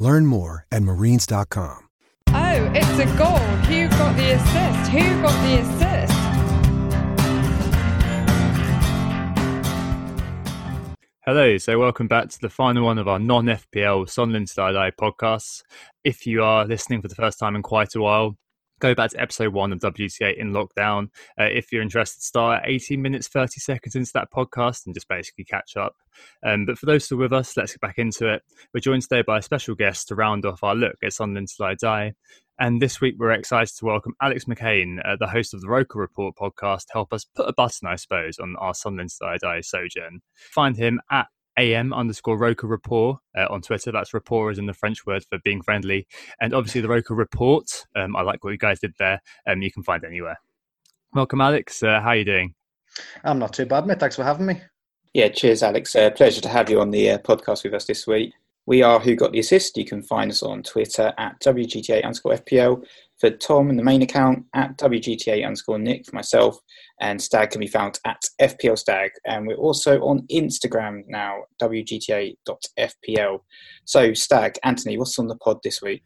Learn more at marines.com. Oh, it's a goal. Who got the assist? Who got the assist? Hello, so welcome back to the final one of our non FPL Sunderland Till I Die podcasts. If you are listening for the first time in quite a while, go back to episode one of WGTA in lockdown. Uh, if you're interested, start at 18 minutes, 30 seconds into that podcast and just basically catch up. Um, but for those still with us, let's get back into it. We're joined today by a special guest to round off our look at Sunderland Till I Die. And this week, we're excited to welcome Alex McCain, uh, the host of the Roker Rapport podcast, to help us put a button, I suppose, on our Sunderland Till I Die sojourn. Find him at am underscore Roker Rapport uh, on Twitter. That's rapport is in the French word for being friendly. And obviously the Roker Report. Um, I like what you guys did there. Um, you can find anywhere. Welcome, Alex. Uh, how are you doing? I'm not too bad, mate. Thanks for having me. Yeah, cheers, Alex. Uh, pleasure to have you on the uh, podcast with us this week. We are Who Got the Assist. You can find us on Twitter at WGTA underscore FPL for Tom and the main account at WGTA underscore Nick for myself, and Stag can be found at FPL Stag. And we're also on Instagram now, WGTA.FPL. So, Stag, Anthony, what's on the pod this week?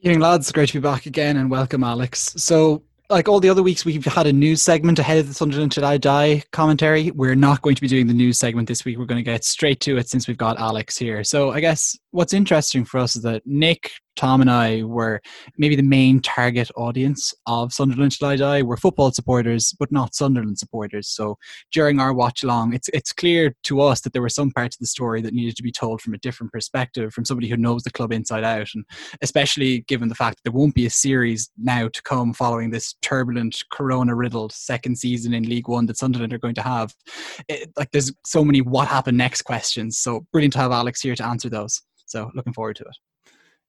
Evening, lads. Great to be back again and welcome, Alex. So, like all the other weeks, we've had a news segment ahead of the Sunderland Till I Die commentary. We're not going to be doing the news segment this week. We're going to get straight to it since we've got Alex here. So I guess what's interesting for us is that Nick, Tom, and I were maybe the main target audience of Sunderland Till I Die. We're football supporters, but not Sunderland supporters. So during our watch along, it's it's clear to us that there were some parts of the story that needed to be told from a different perspective, from somebody who knows the club inside out, and especially given the fact that there won't be a series now to come following this turbulent, corona-riddled second season in League One that Sunderland are going to have. It, like there's so many what happened next questions. So brilliant to have Alex here to answer those. So looking forward to it.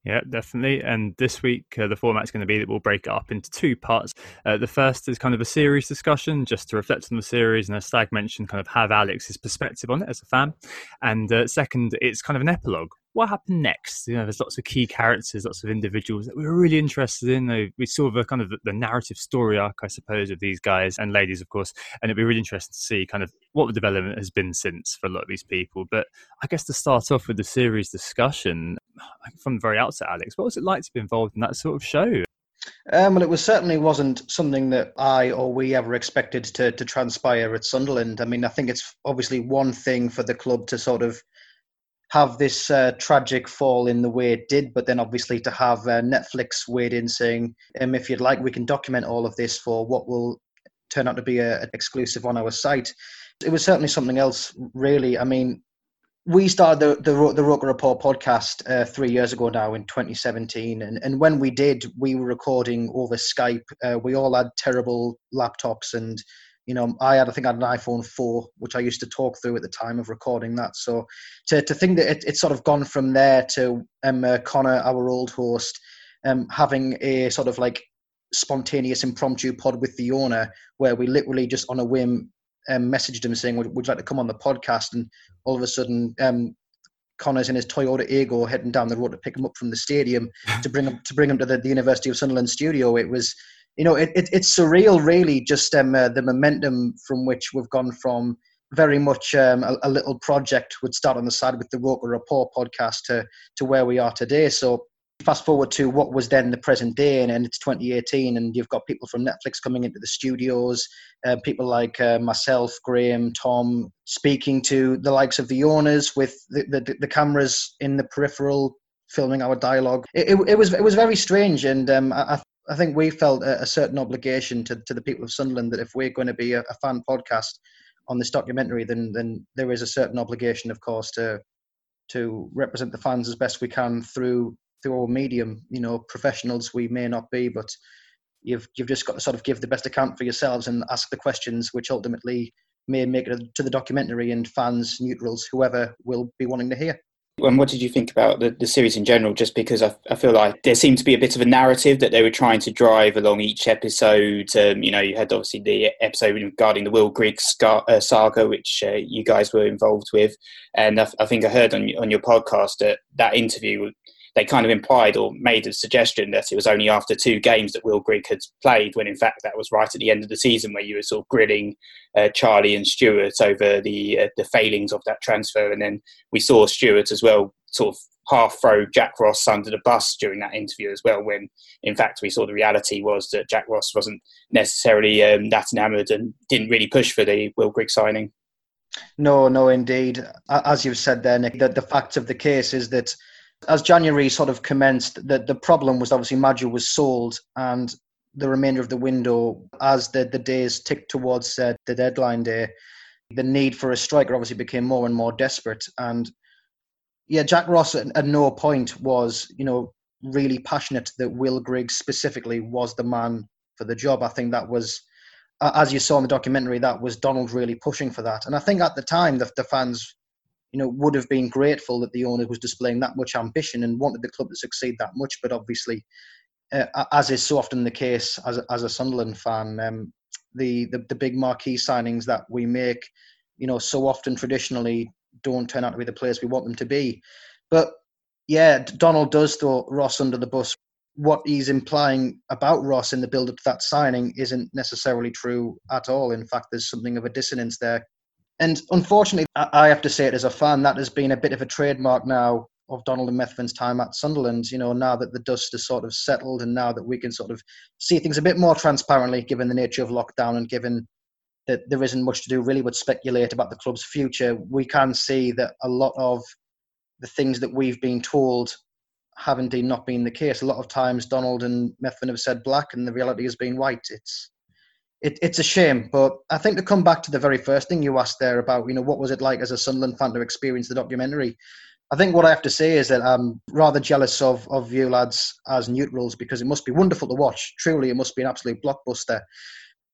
Yeah, definitely. And this week, uh, the format's going to be that we'll break it up into two parts. Uh, the first is kind of a series discussion, just to reflect on the series, and as Stag mentioned, kind of have Alex's perspective on it as a fan. And uh, second, it's kind of an epilogue what happened next? You know, there's lots of key characters, lots of individuals that we were really interested in. We saw the kind of the narrative story arc, I suppose, of these guys and ladies, of course, and it'd be really interesting to see kind of what the development has been since for a lot of these people. But I guess to start off with the series discussion from the very outset, Alex, what was it like to be involved in that sort of show? Um, well, it was certainly wasn't something that I or we ever expected to to transpire at Sunderland. I mean, I think it's obviously one thing for the club to sort of have this uh, tragic fall in the way it did, but then obviously to have uh, Netflix weighed in saying, um, if you'd like, we can document all of this for what will turn out to be an exclusive on our site. It was certainly something else, really. I mean, we started the the, the Roker Rapport podcast uh, three years ago now in 2017, and, and when we did, we were recording over Skype. Uh, we all had terrible laptops and you know, I had, I think I had an iPhone 4, which I used to talk through at the time of recording that. So to, to think that it, it's sort of gone from there to um, uh, Connor, our old host, um, having a sort of like spontaneous impromptu pod with the owner where we literally just on a whim um, messaged him saying, would, would you like to come on the podcast? And all of a sudden, um, Connor's in his Toyota Aygo heading down the road to pick him up from the stadium to bring him to bring him to the, the University of Sunderland studio. It was you know, it, it, it's surreal, really, just um, uh, the momentum from which we've gone from very much um, a, a, little project would start on the side with the Roker Rapport podcast to, to where we are today. So fast forward to what was then the present day and, and it's 2018 and you've got people from netflix coming into the studios uh, people like uh, myself graham tom speaking to the likes of the owners with the, the, the cameras in the peripheral filming our dialogue it, it, it was it was very strange and um, I, I think we felt a, a, certain obligation to, to the people of Sunderland that if we're going to be a, a, fan podcast on this documentary, then then there is a certain obligation, of course, to to represent the fans as best we can through through our medium. You know, professionals we may not be, but you've you've just got to sort of give the best account for yourselves and ask the questions which ultimately may make it to the documentary and fans, neutrals, whoever will be wanting to hear. And what did you think about the, the series in general? Just because I, I feel like there seemed to be a bit of a narrative that they were trying to drive along each episode. Um, you know, you had obviously the episode regarding the Will Griggs uh, saga, which uh, you guys were involved with. And I, I, think I heard on, on your podcast that that interview they kind of implied or made a suggestion that it was only after two games that Will Grigg had played, when in fact that was right at the end of the season where you were sort of grilling uh, Charlie and Stuart over the uh, the failings of that transfer, and then we saw Stuart as well sort of half throw Jack Ross under the bus during that interview as well, when in fact we saw the reality was that Jack Ross wasn't necessarily um, that enamoured and didn't really push for the Will Grigg signing. No, no, indeed. As you've said there, Nick, the fact of the case is that as January sort of commenced, the, the problem was obviously Maja was sold and the remainder of the window, as the, the days ticked towards uh, the deadline day, the need for a striker obviously became more and more desperate. And yeah, Jack Ross at, at no point was, you know, really passionate that Will Griggs specifically was the man for the job. I think that was, as you saw in the documentary, that was Donald really pushing for that. And I think at the time, the, the fans you know, would have been grateful that the owner was displaying that much ambition and wanted the club to succeed that much. But obviously, uh, as is so often the case as as a Sunderland fan, um, the, the the big marquee signings that we make, you know, so often traditionally don't turn out to be the players we want them to be. But yeah, Donald does throw Ross under the bus. What he's implying about Ross in the build up to that signing isn't necessarily true at all. In fact, there's something of a dissonance there and unfortunately, I have to say it as a fan, that has been a bit of a trademark now of Donald and Methven's time at Sunderland. You know, now that the dust has sort of settled and now that we can sort of see things a bit more transparently, given the nature of lockdown and given that there isn't much to do really but speculate about the club's future, we can see that a lot of the things that we've been told have indeed not been the case. A lot of times, Donald and Methven have said black, and the reality has been white. It's it, it's a shame. But I think to come back to the very first thing you asked there about, you know, what was it like as a Sunderland fan to experience the documentary? I think what I have to say is that I'm rather jealous of, of you lads as neutrals because it must be wonderful to watch. Truly, it must be an absolute blockbuster.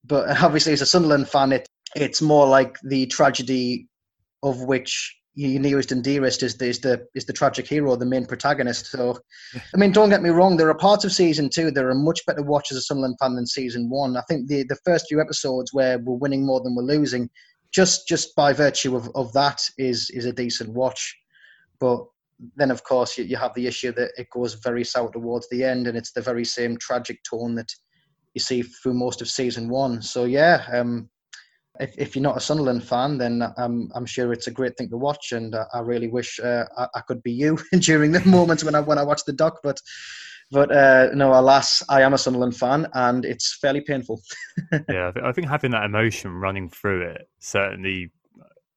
But obviously, as a Sunderland fan, it it's more like the tragedy of which your nearest and dearest is the, is the is the tragic hero, the main protagonist. So, I mean, don't get me wrong. There are parts of season two that are much better watch as a Sunderland fan than season one. I think the the first few episodes where we're winning more than we're losing, just just by virtue of, of that, is is a decent watch. But then, of course, you, you have the issue that it goes very sour towards the end, and it's the very same tragic tone that you see through most of season one. So, yeah. Um, if, if you're not a Sunderland fan, then I'm, I'm sure it's a great thing to watch, and uh, I really wish uh, I, I, could be you during the moments when I when I watch the doc. But but uh, no, alas, I am a Sunderland fan, and it's fairly painful. yeah, I think having that emotion running through it certainly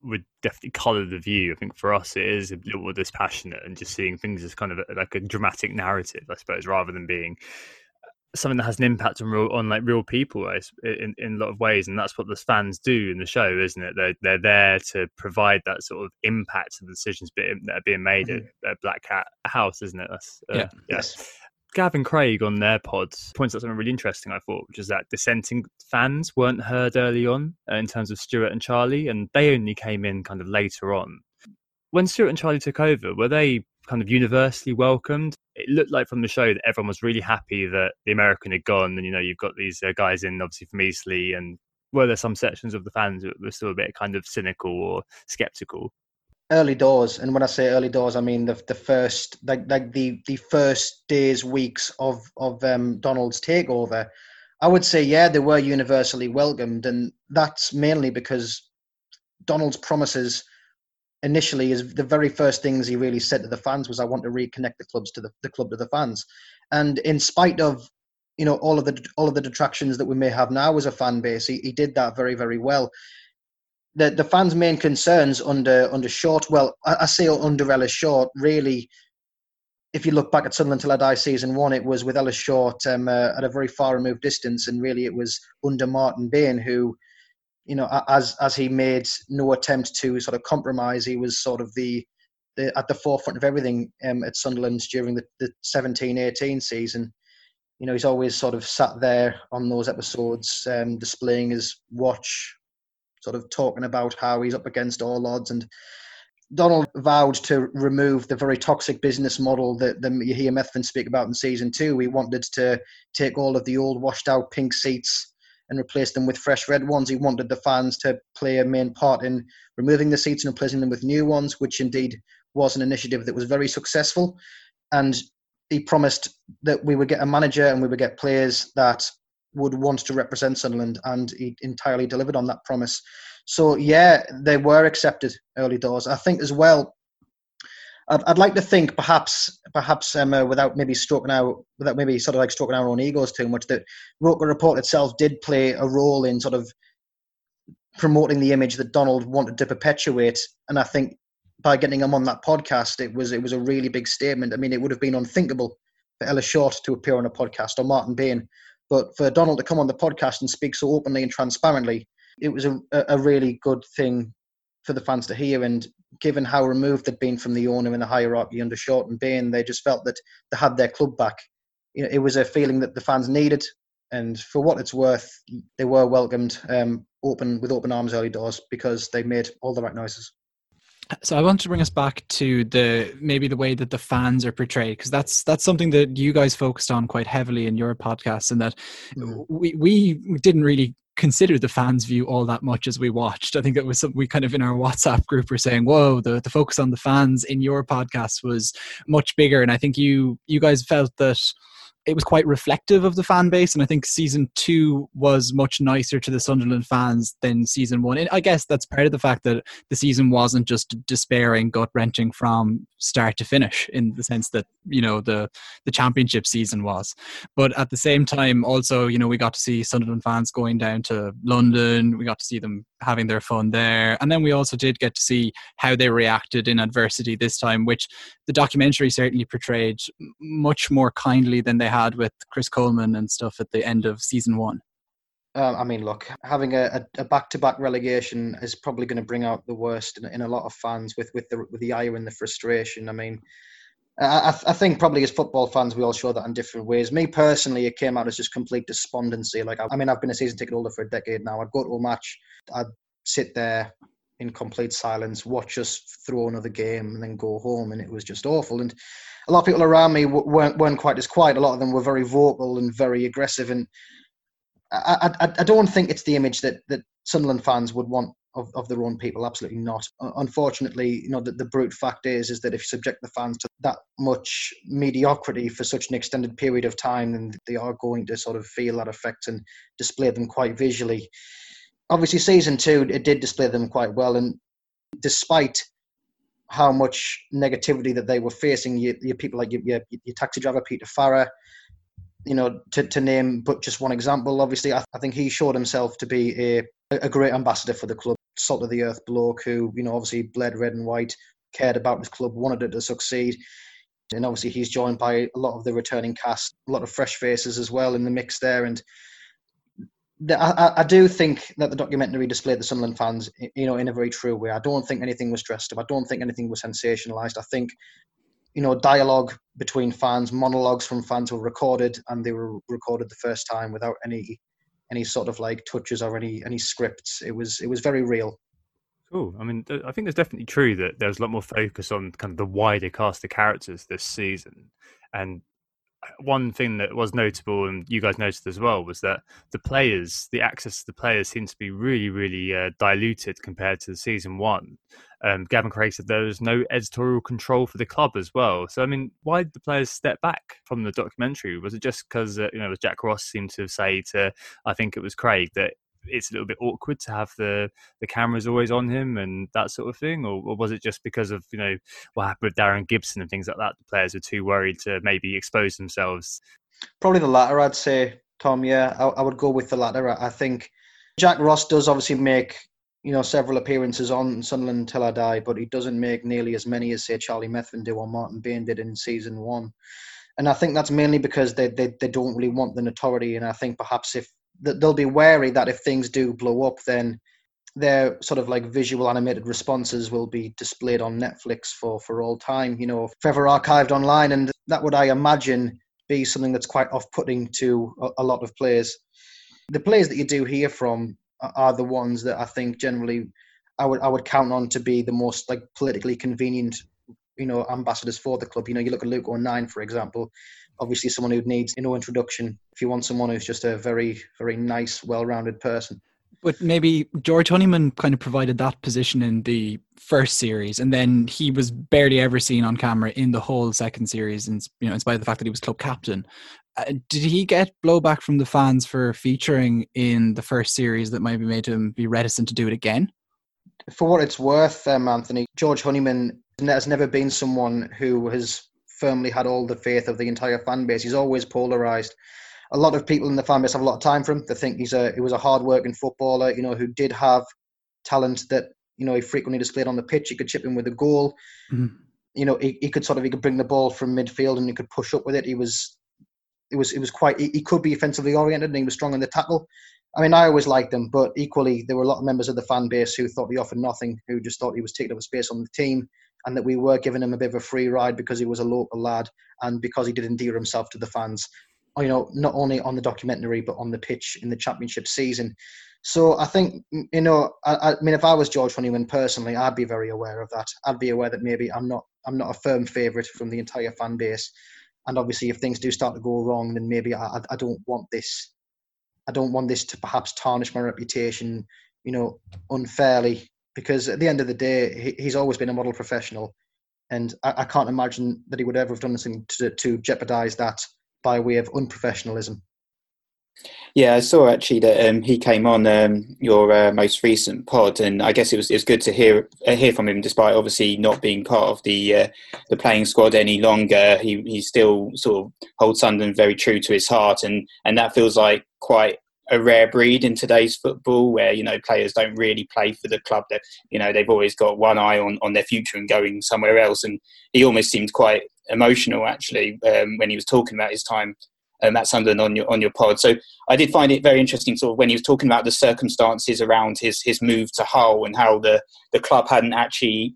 would definitely colour the view. I think for us, it is a little dispassionate and just seeing things as kind of a, like a dramatic narrative, I suppose, rather than being something that has an impact on real on like real people in in a lot of ways and that's what the fans do in the show isn't it they're, they're there to provide that sort of impact to the decisions that are being made mm-hmm. at, at, black cat house isn't it that's uh, yeah yes Gavin Craig on their pods points out something really interesting, I thought, which is that dissenting fans weren't heard early on uh, in terms of Stuart and Charlie, and they only came in kind of later on. When Stuart and Charlie took over, were they kind of universally welcomed. It looked like from the show that everyone was really happy that the American had gone, and you know you've got these uh, guys in obviously from Eastleigh, and were there some sections of the fans that were still a bit kind of cynical or skeptical? Early doors, and when I say early doors, I mean the the first like like the the first days, weeks of of um, Donald's takeover. I would say yeah, they were universally welcomed, and that's mainly because Donald's promises initially is the very first things he really said to the fans was I want to reconnect the clubs to the, the club to the fans. And in spite of you know all of the all of the detractions that we may have now as a fan base, he, he did that very very well. The the fans' main concerns under under Short, well, I, I say under Ellis Short, really. If you look back at Sunderland Till I Die season one, it was with Ellis Short um, uh, at a very far removed distance, and really it was under Martin Bain who you know, as as he made no attempt to sort of compromise, he was sort of the, the at the forefront of everything um, at Sunderland during the, the 17-18 season. You know, he's always sort of sat there on those episodes, um, displaying his watch, sort of talking about how he's up against all odds. And Donald vowed to remove the very toxic business model that, that you hear Methven speak about in season two. He wanted to take all of the old washed out pink seats and replaced them with fresh red ones. He wanted the fans to play a main part in removing the seats and replacing them with new ones, which indeed was an initiative that was very successful. And he promised that we would get a manager and we would get players that would want to represent Sunderland, and he entirely delivered on that promise. So yeah, they were accepted early doors. I think as well. I'd, I'd like to think perhaps, perhaps um, uh, without maybe stroking out, without maybe sort of like stroking our own egos too much, that Roker Rapport itself did play a role in sort of promoting the image that Donald wanted to perpetuate. And I think by getting him on that podcast, it was it was a really big statement. I mean, it would have been unthinkable for Ellis Short to appear on a podcast or Martin Bain, but for Donald to come on the podcast and speak so openly and transparently, it was a, a really good thing for the fans to hear. And given how removed they'd been from the owner in the hierarchy under Short and Bain, they just felt that they had their club back. You know, it was a feeling that the fans needed, and for what it's worth, they were welcomed um, open with open arms early doors because they made all the right noises. So I want to bring us back to the maybe the way that the fans are portrayed because that's that's something that you guys focused on quite heavily in your podcast and that mm. we we didn't really consider the fans view all that much as we watched. I think it was something we kind of in our WhatsApp group were saying, "Whoa, the the focus on the fans in your podcast was much bigger." And I think you you guys felt that it was quite reflective of the fan base, and I think season two was much nicer to the Sunderland fans than season one. And I guess that's part of the fact that the season wasn't just despairing, gut wrenching from start to finish, in the sense that you know the the championship season was. But at the same time, also you know we got to see Sunderland fans going down to London. We got to see them having their fun there, and then we also did get to see how they reacted in adversity this time, which the documentary certainly portrayed much more kindly than they had with Chris Coleman and stuff at the end of season one? Um, I mean, look, having a, a back-to-back relegation is probably going to bring out the worst in, in, a lot of fans with with the with the ire and the frustration. I mean, I, I, think probably as football fans, we all show that in different ways. Me personally, it came out as just complete despondency. Like, I, I mean, I've been a season ticket holder for a decade now. I'd go to a match, I'd sit there in complete silence, watch us throw another game, and then go home, and it was just awful. And a lot of people around me weren't weren't quite as quiet. A lot of them were very vocal and very aggressive, and I, I, I don't think it's the image that, that Sunderland fans would want of, of their own people. Absolutely not. Unfortunately, you know the, the brute fact is is that if you subject the fans to that much mediocrity for such an extended period of time, then they are going to sort of feel that effect and display them quite visually. Obviously, season two it did display them quite well, and despite how much negativity that they were facing. your, you people like your, your, your, taxi driver Peter Farrah, you know, to, to name but just one example. Obviously, I, I think he showed himself to be a a great ambassador for the club, salt of the earth bloke who you know obviously bled red and white, cared about his club, wanted it to succeed. And obviously, he's joined by a lot of the returning cast, a lot of fresh faces as well in the mix there. And I, I, do think that the documentary displayed the Sunderland fans, you know, in a very true way. I don't think anything was dressed up. I don't think anything was sensationalized. I think, you know, dialogue between fans, monologues from fans were recorded, and they were recorded the first time without any any sort of like touches or any any scripts. It was it was very real. Cool. I mean, I think it's definitely true that there's a lot more focus on kind of the wider cast of characters this season, and one thing that was notable and you guys noticed as well was that the players, the access to the players seems to be really, really uh, diluted compared to the season one. Um, Gavin Craig said there was no editorial control for the club as well. So, I mean, why did the players step back from the documentary? Was it just because, uh, you know, as Jack Ross seemed to say to, I think it was Craig, that it's a little bit awkward to have the the cameras always on him and that sort of thing, or, or, was it just because of you know what happened with Darren Gibson and things like that? The players were too worried to maybe expose themselves. Probably the latter, I'd say, Tom. Yeah, I, I would go with the latter. I think Jack Ross does obviously make you know several appearances on Sunderland until I die, but he doesn't make nearly as many as say Charlie Methven did or Martin Bain did in season one. And I think that's mainly because they, they, they don't really want the notoriety. And I think perhaps if they'll be wary that if things do blow up, then their sort of like visual animated responses will be displayed on Netflix for for all time, you know, forever archived online, and that would I imagine be something that's quite off-putting to a, a lot of players. The players that you do hear from are the ones that I think generally I would I would count on to be the most like politically convenient, you know, ambassadors for the club. You know, you look at Luke O'Nien, for example. Obviously, someone who needs you know introduction. If you want someone who's just a very very nice, well-rounded person. But maybe George Honeyman kind of provided that position in the first series, and then he was barely ever seen on camera in the whole second series, and you know, in spite of the fact that he was club captain. Uh, did he get blowback from the fans for featuring in the first series that maybe made him be reticent to do it again? For what it's worth, um, Anthony, George Honeyman has never been someone who has firmly had all the faith of the entire fan base. He's always polarized. A lot of people in the fan base have a lot of time for him. They think he's a he was a hard-working footballer, you know, who did have talent that you know he frequently displayed on the pitch. He could chip in with a goal. Mm-hmm. You know, he, he could sort of he could bring the ball from midfield and he could push up with it. He was it was it was quite. He could be offensively oriented and he was strong in the tackle. I mean, I always liked him, but equally there were a lot of members of the fan base who thought he offered nothing, who just thought he was taking up space on the team, and that we were giving him a bit of a free ride because he was a local lad and because he did endear himself to the fans. You know, not only on the documentary but on the pitch in the championship season. So I think you know, I, I mean, if I was George Honeyman personally, I'd be very aware of that. I'd be aware that maybe I'm not I'm not a firm favourite from the entire fan base and obviously if things do start to go wrong then maybe I, I don't want this I don't want this to perhaps tarnish my reputation you know unfairly because at the end of the day he, he's always been a model professional and I, I, can't imagine that he would ever have done anything to, to jeopardize that by way of unprofessionalism yeah, I saw actually that um, he came on um, your uh, most recent pod, and I guess it was it was good to hear uh, hear from him, despite obviously not being part of the uh, the playing squad any longer. He he still sort of holds Sunderland very true to his heart, and and that feels like quite a rare breed in today's football, where you know players don't really play for the club. That you know they've always got one eye on on their future and going somewhere else. And he almost seemed quite emotional actually um, when he was talking about his time um, at Sunderland on your on your pod. So I did find it very interesting, sort of when he was talking about the circumstances around his his move to Hull and how the the club hadn't actually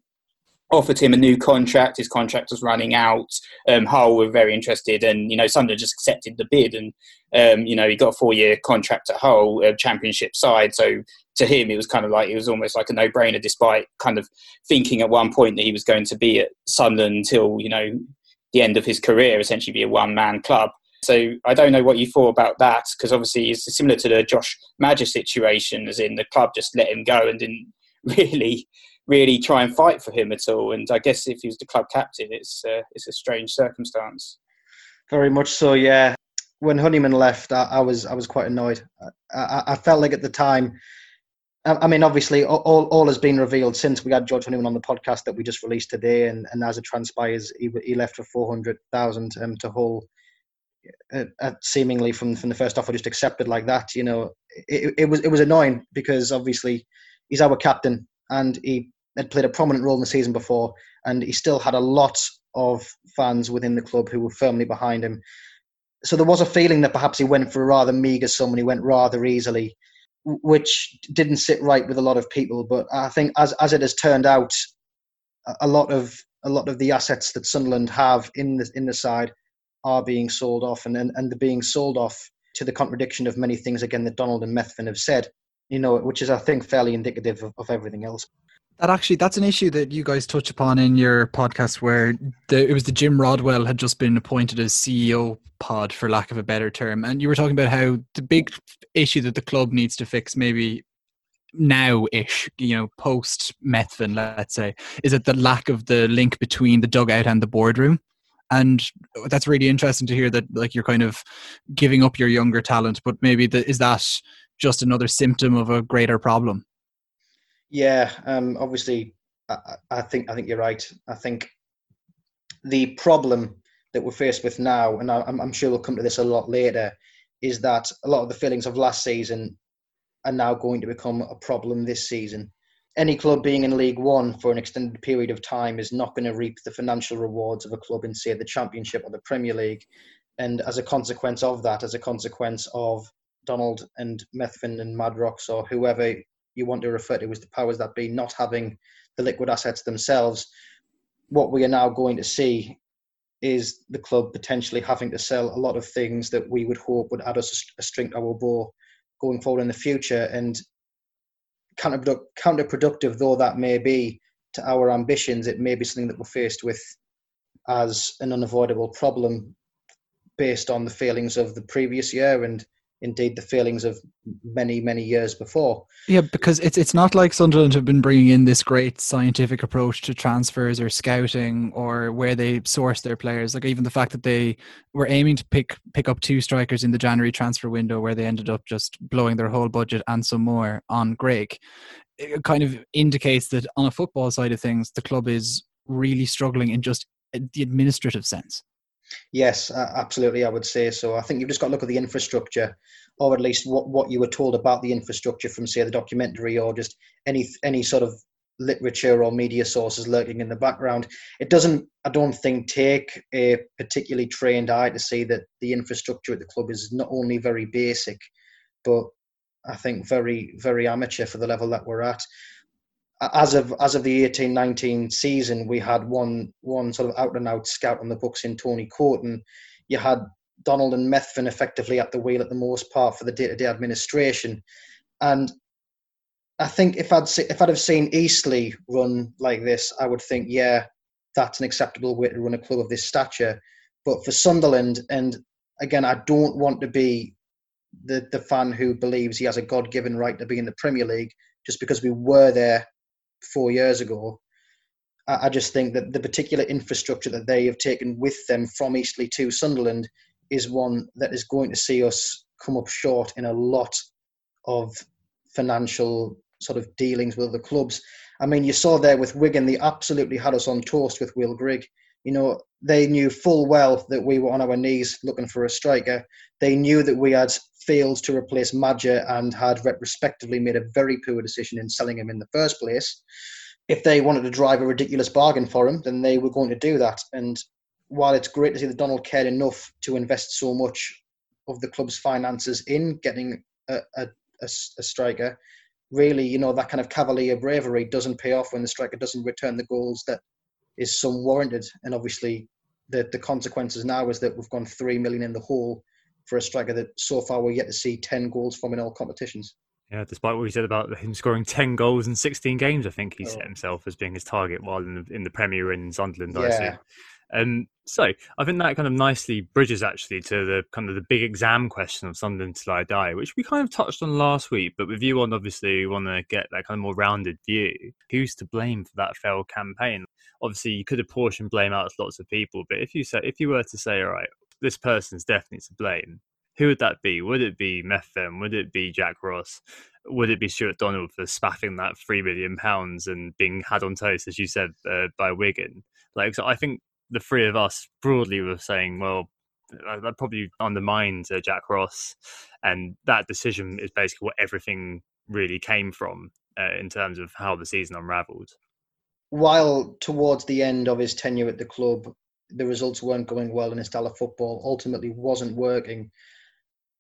offered him a new contract. His contract was running out. Um, Hull were very interested, and you know Sunderland just accepted the bid, and um, you know he got a four year contract at Hull, a championship side. So to him, it was kind of like it was almost like a no brainer, despite kind of thinking at one point that he was going to be at Sunderland until you know the end of his career, essentially be a one man club. So I don't know what you thought about that because obviously it's similar to the Josh Maja situation, as in the club just let him go and didn't really, really try and fight for him at all. And I guess if he was the club captain, it's uh, it's a strange circumstance. Very much so, yeah. When Honeyman left, I, I was I was quite annoyed. I, I, felt like at the time. I mean, obviously, all, all has been revealed since we had George Honeyman on the podcast that we just released today, and, and as it transpires, he, he left for four hundred thousand um, to Hull uh, uh, seemingly from from the first offer just accepted like that. You know, it, it was it was annoying because obviously he's our captain and he had played a prominent role in the season before, and he still had a lot of fans within the club who were firmly behind him. So there was a feeling that perhaps he went for a rather meagre sum and he went rather easily, which didn't sit right with a lot of people. But I think as as it has turned out, a lot of a lot of the assets that Sunderland have in the in the side are being sold off and, and, and they're being sold off to the contradiction of many things again that Donald and Methven have said, you know, which is I think fairly indicative of, of everything else. That actually, that's an issue that you guys touch upon in your podcast, where the, it was the Jim Rodwell had just been appointed as CEO pod, for lack of a better term, and you were talking about how the big issue that the club needs to fix, maybe now-ish, you know, post Methven, let's say, is that the lack of the link between the dugout and the boardroom. And that's really interesting to hear that like you're kind of giving up your younger talent but maybe the, is that just another symptom of a greater problem yeah um, obviously I, I, think i think you're right i think the problem that we're faced with now and I, i'm sure we'll come to this a lot later is that a lot of the feelings of last season are now going to become a problem this season any club being in League One for an extended period of time is not going to reap the financial rewards of a club in, say, the Championship or the Premier League. And as a consequence of that, as a consequence of Donald and Methven and Madrox or whoever you want to refer to as the powers that be not having the liquid assets themselves, what we are now going to see is the club potentially having to sell a lot of things that we would hope would add us a string to our bow going forward in the future. And counterproductive though that may be to our ambitions, it may be something that we're faced with as an unavoidable problem based on the failings of the previous year and indeed the failings of many many years before. Yeah, because it's it's not like Sunderland have been bringing in this great scientific approach to transfers or scouting or where they source their players. Like even the fact that they were aiming to pick pick up two strikers in the January transfer window, where they ended up just blowing their whole budget and some more on Grigg, it kind of indicates that on a football side of things, the club is really struggling in just the administrative sense. Yes, absolutely. I would say so. I think you've just got to look at the infrastructure, or at least what, what you were told about the infrastructure from, say, the documentary, or just any any sort of literature or media sources lurking in the background. It doesn't, I don't think, take a particularly trained eye to see that the infrastructure at the club is not only very basic, but I think very very amateur for the level that we're at as of as of the eighteen nineteen season, we had one one sort of out and out scout on the books in Tony Coton. You had Donald and Methven effectively at the wheel at the most part for the day to day administration, and I think if I'd if I'd have seen Eastleigh run like this, I would think, yeah, that's an acceptable way to run a club of this stature. But for Sunderland, and again, I don't want to be the the fan who believes he has a God given right to be in the Premier League just because we were there four years ago. I, just think that the particular infrastructure that they have taken with them from Eastleigh to Sunderland is one that is going to see us come up short in a lot of financial sort of dealings with the clubs. I mean, you saw there with Wigan, they absolutely had us on toast with Will Grigg. You know, they knew full well that we were on our knees looking for a striker. They knew that we had failed to replace Maja and had retrospectively made a very poor decision in selling him in the first place. If they wanted to drive a ridiculous bargain for him, then they were going to do that. And while it's great to see that Donald cared enough to invest so much of the club's finances in getting a, a, a, a striker, really, you know, that kind of cavalier bravery doesn't pay off when the striker doesn't return the goals that is some warranted. And obviously, the the consequences now is that we've gone three million in the hole for a striker that so far we're yet to see 10 goals from in all competitions. Yeah, despite what we said about him scoring 10 goals in 16 games, I think he oh. set himself as being his target while in the, in the Premier in Sunderland, yeah. Um, so I think that kind of nicely bridges actually to the kind of the big exam question of Sunderland till I die, which we kind of touched on last week, but with you on obviously we want to get that kind of more rounded view. Who's to blame for that failed campaign? Obviously, you could apportion blame out to lots of people, but if you say if you were to say, all right, this person's definitely to blame. Who would that be? Would it be Methven? Would it be Jack Ross? Would it be Stuart Donald for spaffing that three million pounds and being had on toast, as you said, uh, by Wigan? Like, so I think the three of us broadly were saying, well, that probably undermined uh, Jack Ross, and that decision is basically what everything really came from uh, in terms of how the season unravelled. While towards the end of his tenure at the club, the results weren't going well and his style of football, ultimately wasn't working.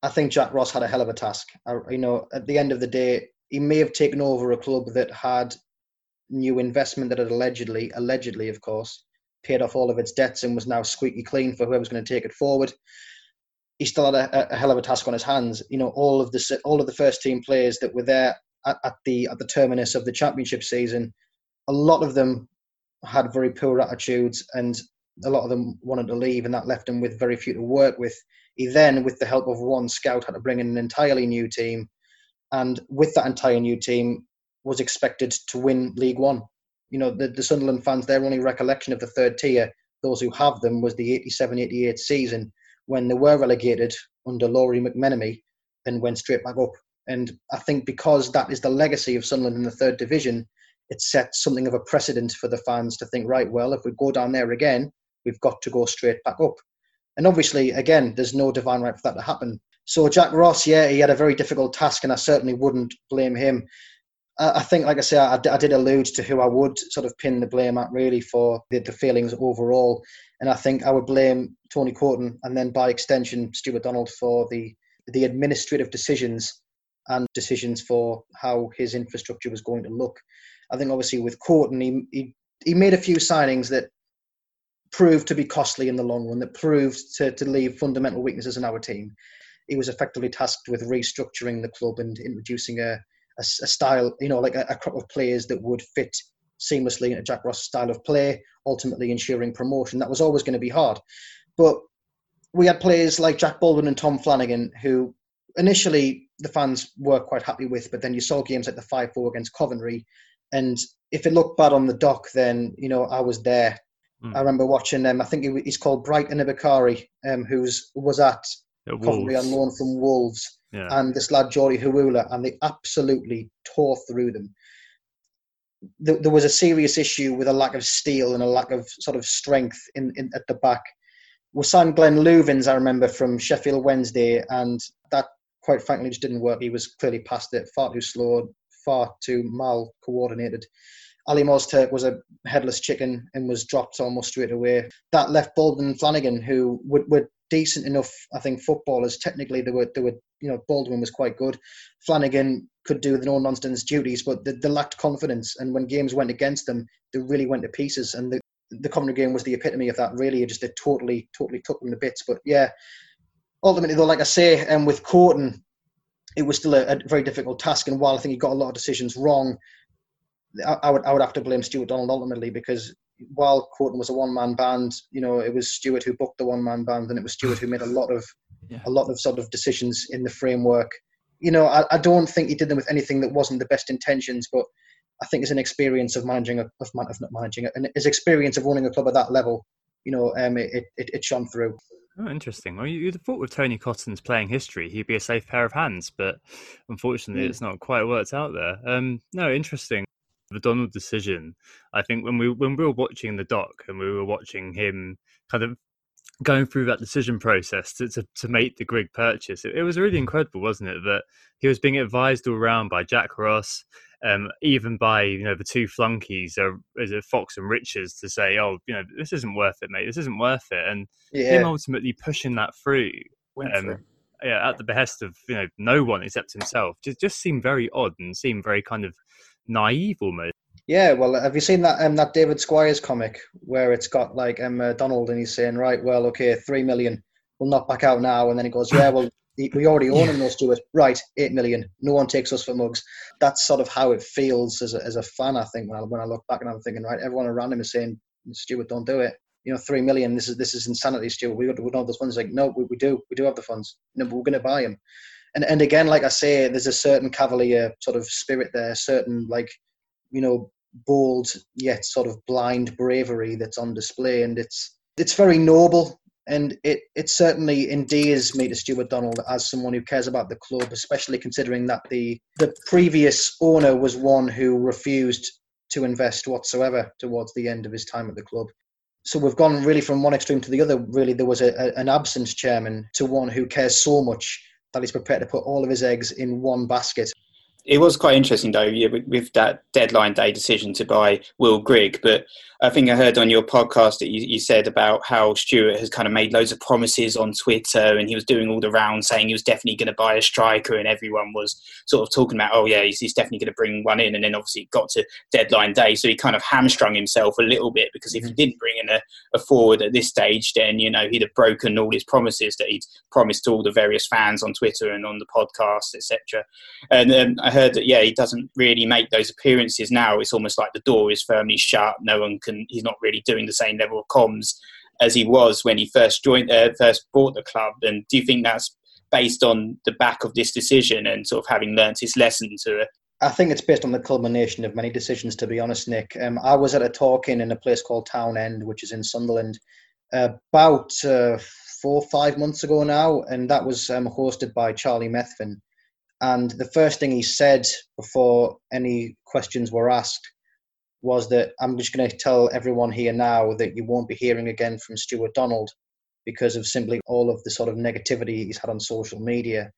I think Jack Ross had a hell of a task. I, you know, at the end of the day, he may have taken over a club that had new investment that had allegedly, allegedly, of course, paid off all of its debts and was now squeaky clean for whoever's going to take it forward. He still had a, a, hell of a task on his hands. You know, all of the all of the first team players that were there at, at the at the terminus of the championship season, a lot of them had very poor attitudes and a lot of them wanted to leave, and that left him with very few to work with. He then, with the help of one scout, had to bring in an entirely new team, and with that entire new team, was expected to win League One. You know, the, the Sunderland fans, their only recollection of the third tier, those who have them, was the 87-88 season when they were relegated under Lawrie McMenemy and went straight back up. And I think because that is the legacy of Sunderland in the third division, it sets something of a precedent for the fans to think, right, well, if we go down there again, we've got to go straight back up. And obviously, again, there's no divine right for that to happen. So Jack Ross, yeah, he had a very difficult task, and I certainly wouldn't blame him. I think, like I say, I, I, did allude to who I would sort of pin the blame at really for the, the failings overall. And I think I would blame Tony Coton and then by extension Stuart Donald for the the administrative decisions and decisions for how his infrastructure was going to look. I think obviously with Coton, he, he, he made a few signings that proved to be costly in the long run, that proved to, to leave fundamental weaknesses in our team. He was effectively tasked with restructuring the club and introducing a, a, a style, you know, like a, a, crop of players that would fit seamlessly into Jack Ross' style of play, ultimately ensuring promotion. That was always going to be hard. But we had players like Jack Baldwin and Tom Flanagan who initially the fans were quite happy with, but then you saw games like the 5 4 against Coventry. And if it looked bad on the dock, then, you know, I was there. Mm. I remember watching them. Um, I think he's called Bright Enobakhare, um, who's was at Coventry on loan from Wolves, yeah. and this lad Jordy Hiwula, and they absolutely tore through them. There, there, was a serious issue with a lack of steel and a lack of sort of strength in, in at the back. We signed Glenn Loovens, I remember, from Sheffield Wednesday, and that quite frankly just didn't work. He was clearly past it, far too slow, far too mal coordinated. Alim Öztürk was a headless chicken and was dropped almost straight away. That left Baldwin Flanagan, who were, were decent enough, I think, footballers. Technically, they were, they were, you know, Baldwin was quite good. Flanagan could do the no nonsense duties, but they, they, lacked confidence. And when games went against them, they really went to pieces. And the, the Coventry game was the epitome of that. Really, it just it totally, totally took them to bits. But yeah, ultimately, though, like I say, and um, with Coton, it was still a, a, very difficult task. And while I think he got a lot of decisions wrong, I, I, would I would have to blame Stuart Donald ultimately because while Coton was a one man band, you know, it was Stuart who booked the one man band, and it was Stuart who made a lot of yeah. a lot of sort of decisions in the framework. You know, I, I don't think he did them with anything that wasn't the best intentions, but I think his an experience of managing a, of, of not managing it, and his experience of running a club at that level, you know, um, it, it, it shone through. Oh, interesting. Well, you'd have thought with Tony Coton's playing history, he'd be a safe pair of hands, but unfortunately, mm. it's not quite worked out there. Um, no, interesting the Donald decision, I think when we when we were watching the doc and we were watching him kind of going through that decision process to, to, to make the Grigg purchase, it, it, was really incredible, wasn't it? That he was being advised all around by Jack Ross, um, even by you know the two flunkies, uh, is it Fox and Richards, to say, oh, you know, this isn't worth it, mate. This isn't worth it, and yeah. him ultimately pushing that through. Um, yeah, at the behest of you know no one except himself, just just seemed very odd and seemed very kind of naive almost. Yeah, well, have you seen that um, that David Squires comic where it's got like um, uh, Donald and he's saying, right, well, okay, three million, we'll not back out now, and then he goes, yeah, well, we already own him, those Stuart. Right, eight million. No one takes us for mugs. That's sort of how it feels as a, as a fan. I think when I, when I look back and I'm thinking, right, everyone around him is saying, Stuart, don't do it. You know, three million. This is this is insanity, Stuart. We don't have those funds. Like, no, we, we do. We do have the funds. No, but we're going to buy him. And and again, like I say, there's a certain cavalier sort of spirit there, certain like you know, bold yet sort of blind bravery that's on display, and it's it's very noble. And it, it certainly endears me to Stuart Donald as someone who cares about the club, especially considering that the the previous owner was one who refused to invest whatsoever towards the end of his time at the club. So we've gone really from one extreme to the other. Really, there was a, a, an absent chairman to one who cares so much that he's prepared to put all of his eggs in one basket it was quite interesting though yeah, with, with, that deadline day decision to buy Will Grigg. But I think I heard on your podcast that you, you, said about how Stuart has kind of made loads of promises on Twitter and he was doing all the rounds saying he was definitely going to buy a striker and everyone was sort of talking about, oh yeah, he's, he's definitely going to bring one in. And then obviously it got to deadline day. So he kind of hamstrung himself a little bit because if he mm-hmm. didn't bring in a, a forward at this stage, then, you know, he'd have broken all his promises that he'd promised to all the various fans on Twitter and on the podcast, etc. And um, I heard that, yeah, he doesn't really make those appearances now. It's almost like the door is firmly shut. No one can he's not really doing the same level of comms as he was when he first joined uh, first bought the club and do you think that's based on the back of this decision and sort of having learnt his lesson to I think it's based on the culmination of many decisions, to be honest, Nick. Um, I was at a talking in a place called Townend, which is in Sunderland, about uh, four five months ago now, and that was um, hosted by Charlie Methven. And the first thing he said before any questions were asked was that I'm just going to tell everyone here now that you won't be hearing again from Stuart Donald because of simply all of the sort of negativity he's had on social media.